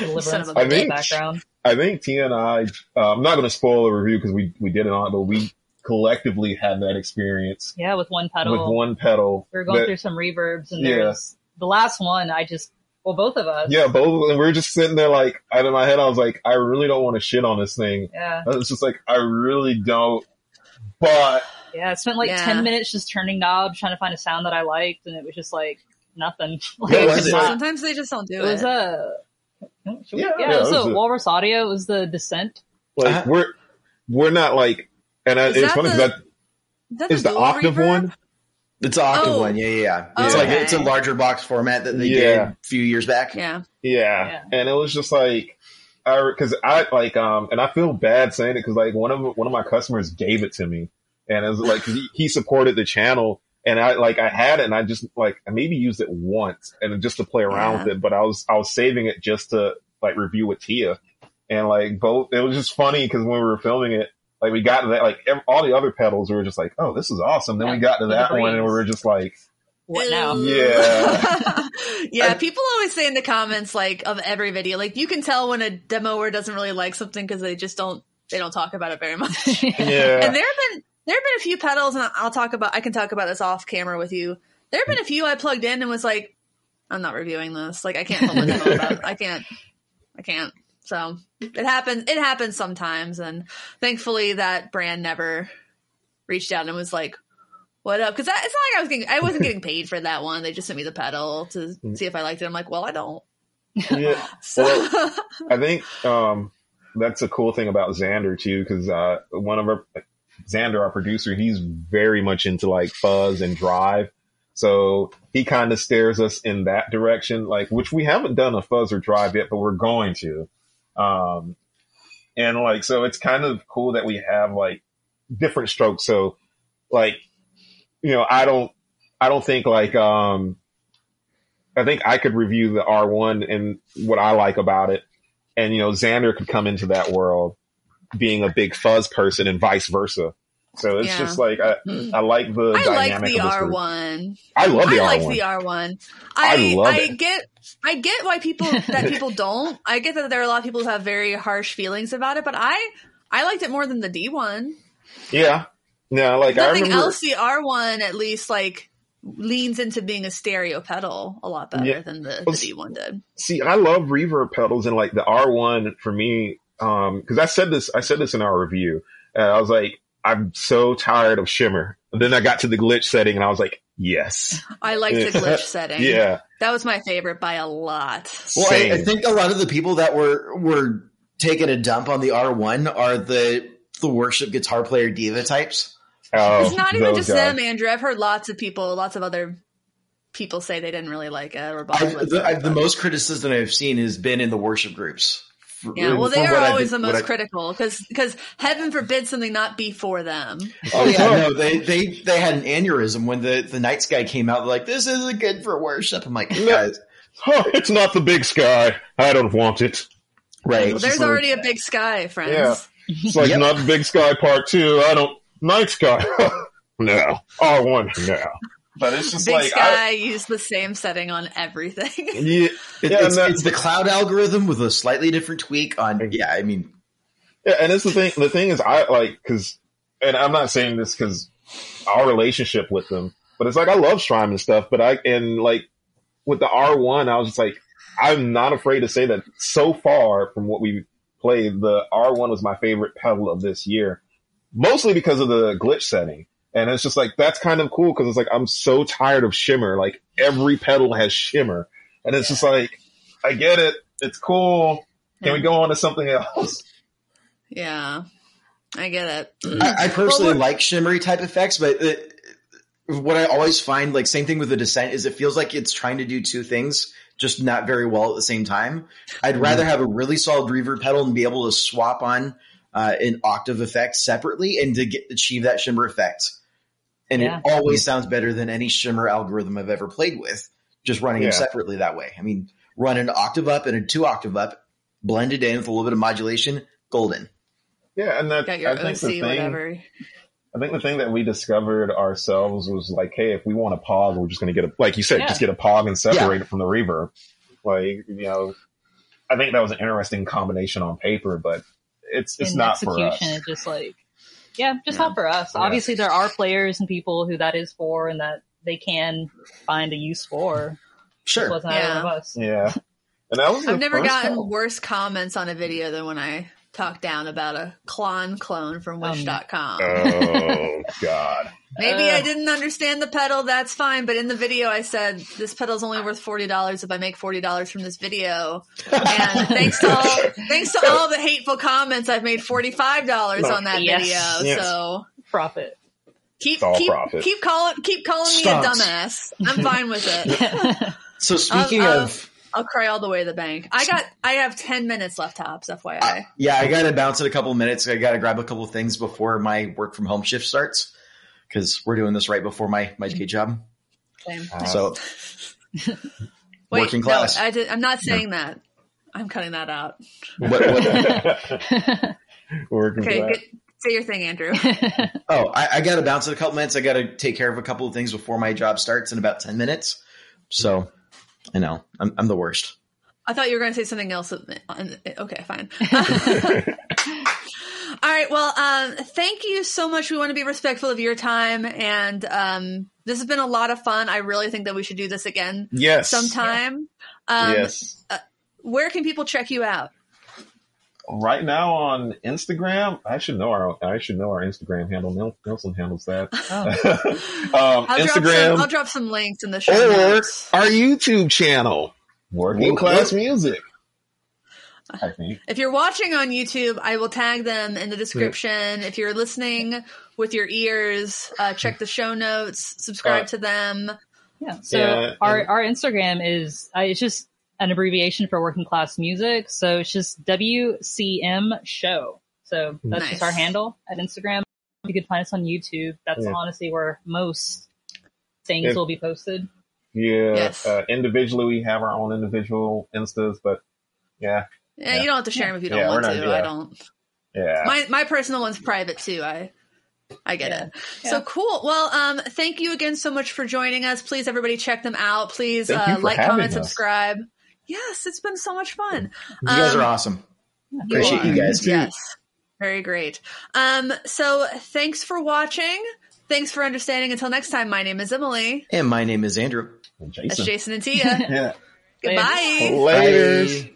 Deliverance Son of a in the I think- background. I think Tia and I, uh, I'm not going to spoil the review because we, we did it on but we collectively had that experience Yeah, with one pedal. with one pedal. we were going that- through some reverbs, and Yeah. there was the last one. I just well, both of us. Yeah, both, of us and we are just sitting there like, out of my head, I was like, I really don't want to shit on this thing. yeah, I was just like, I really don't, but yeah. I spent like Yeah. ten minutes just turning knobs, trying to find a sound that I liked, and it was just like nothing. Like, What it was was not- Sometimes they just don't do It was a. should we- Yeah, yeah, yeah, it was it was a a- Walrus Audio. It was the Descent. like, Uh-huh. we're, we're not like, and I, it's funny because that that is the dual octave reverb? one. It's an octave Oh. one. Yeah, yeah, yeah. It's Okay. like it's a larger box format that they Yeah. did a few years back. Yeah. Yeah. Yeah. And it was just like, I, cause I like, um, and I feel bad saying it cause like one of, one of my customers gave it to me and it was like, 'cause he, he supported the channel and I like, I had it and I just like, I maybe used it once and just to play around Yeah. with it, but I was, I was saving it just to like review with Tia and like both, it was just funny cause when we were filming it, like we got to that, like ev- all the other pedals we were just like, oh, this is awesome. Then we got to that one and we were just like, What now? Yeah. yeah, I- people always say in the comments like of every video, like you can tell when a demoer doesn't really like something because they just don't they don't talk about it very much. yeah. And there have been there have been a few pedals, and I'll talk about I can talk about this off camera with you. There have been a few I plugged in and was like, I'm not reviewing this. Like I can't film a demo about. It. I can't. I can't. So it happens. It happens sometimes, and thankfully that brand never reached out and was like, "What up?" Because it's not like I was getting. I wasn't getting paid for that one. They just sent me the pedal to see if I liked it. I'm like, well, I don't. yeah. So I think um, that's a cool thing about Xander too, because uh, one of our Xander, our producer, he's very much into like fuzz and drive. So he kind of steers us in that direction, like which we haven't done a fuzz or drive yet, but we're going to. Um, and like so, it's kind of cool that we have like different strokes. So like you know, I don't, I don't think like um, I think I could review the R1 and what I like about it. And, you know, Xander could come into that world being a big fuzz person and vice versa. So it's Yeah. just like, I, I like the I like the R one. I love the I like R1. the R one. I I love I it. get I get why people that people don't. I get that there are a lot of people who have very harsh feelings about it, but I I liked it more than the D one. yeah. Yeah. Like I Nothing remember, else. The R one at least like leans into being a stereo pedal a lot better Yeah. than the, the D one did. see, I love reverb pedals and like the R1 for me, um, cause I said this, I said this in our review. And I was like, I'm so tired of shimmer. And then I got to the glitch setting and I was like, yes. I liked the glitch setting. Yeah. that was my favorite by a lot. Well, I, I think a lot of the people that were were taking a dump on the R1 are the the worship guitar player diva types. Oh, it's not even just guys. them, Andrew. I've heard lots of people, lots of other people say they didn't really like it or bother I've, the, it. I've, the most criticism I've seen has been in the worship groups Yeah, well, they are always been- the most I- critical because because heaven forbid something not be for them. Oh, oh yeah, no, they they they had an aneurysm when the the night sky came out. They're like, "This isn't good for worship." I'm like, guys, Huh, it's not the big sky. I don't want it. right? Well, there's just like- already a big sky, friends. Yeah. It's like Yep. not the big sky part two. I don't night sky. no, oh, I want no. But it's just Big like sky I, use the same setting on everything. yeah, It- Yeah, it's, that- it's the cloud algorithm with a slightly different tweak on. Yeah, I mean, Yeah, and it's the thing. The thing is, I like because, and I'm not saying this because our relationship with them, but it's like I love Strymon and stuff. But I and like with the R1, I was just like, I'm not afraid to say that. So far from what we played, the R1 was my favorite pedal of this year, mostly because of the glitch setting. And it's just like that's kind of cool because it's like I'm so tired of shimmer. Like every pedal has shimmer, and it's just like I get it. It's cool. Can we go on to something else? yeah, I get it. I, I personally Well, like shimmery type effects, but it, what I always find, like same thing with the descent, is it feels like it's trying to do two things, just not very well at the same time. I'd rather have a really solid reverb pedal and be able to swap on uh, an octave effect separately and to get achieve that shimmer effect. And Yeah. it always sounds better than any shimmer algorithm I've ever played with. Just running Yeah. them separately that way. I mean, run an octave up and a two octave up, blended in with a little bit of modulation, golden. Yeah, and that Got your I think OC, the thing, whatever. I think the thing that we discovered ourselves was like, hey, if we want a pog, we're just going to get a, like you said, Yeah. just get a pog and separate it from the reverb. Like, you know, I think that was an interesting combination on paper, but it's it's in not for us. execution, it just like, yeah, just Yeah. not for us. Yeah. Obviously, there are players and people who that is for, and that they can find a use for. Sure. wasn't either Yeah. of us. Yeah, and that was. I've never gotten time. worse comments on a video than when I talked down about a clone clone from Um, Wish.com. Oh God! Maybe I didn't understand the pedal. That's fine. But in the video, I said this pedal's only worth forty dollars if I make forty dollars from this video. And thanks to all, thanks to all the hateful comments, I've made forty five dollars on that Yes. video. Yes. So Profit. keep keep profit. keep calling keep calling me a dumbass. I'm fine with it. So speaking Uh, uh, of, I'll cry all the way to the bank. I got I have ten minutes left, tops. FYI. yeah, I got to bounce in a couple minutes. I got to grab a couple things before my work from home shift starts because we're doing this right before my my day job. Same. Uh, So Wait, working no, class. I did, I'm not saying that. I'm cutting that out. what, what, Working Okay, class. good. say your thing, Andrew. oh, I, I got to bounce in a couple minutes. I got to take care of a couple of things before my job starts in about ten minutes. So I know I'm, I'm the worst. I thought you were going to say something else. Okay, fine. All right. Well, um, thank you so much. We want to be respectful of your time, and um, this has been a lot of fun. I really think that we should do this again Yes. sometime. Um, yes. Where can people check you out? Right now on Instagram, I should know our I should know our Instagram handle. Nelson handles that. Oh. um, I'll drop some. Instagram I'll drop some links in the show or notes. our YouTube channel, Working What- Class what- Music. I think. If you're watching on YouTube, I will tag them in the description. If you're listening with your ears, uh, check the show notes, subscribe Uh, to them. Yeah. So Yeah, our and- our Instagram is uh, it's just an abbreviation for working class music. So it's just WCM show. So that's Nice. just our handle at Instagram. You could find us on YouTube. That's Yeah. honestly where most things If- will be posted. Yeah. Yes. Uh, individually, we have our own individual instas, but yeah, Yeah, Yeah. you don't have to share them if you don't Yeah, want to. not- yeah. I don't. yeah. My my personal one's private too. I I get Yeah. it. Yeah. So cool. Well, um, thank you again so much for joining us. Please, everybody, check them out. Please uh, like, comment, us. subscribe. Yes, it's been so much fun. You guys Um, are awesome. You Appreciate you are. guys. Yes. Very great. Um, so thanks for watching. Thanks for understanding. Until next time, my name is Emily. And my name is Andrew. And That's Jason. Jason and Tia. Yeah. Goodbye. Later. Bye.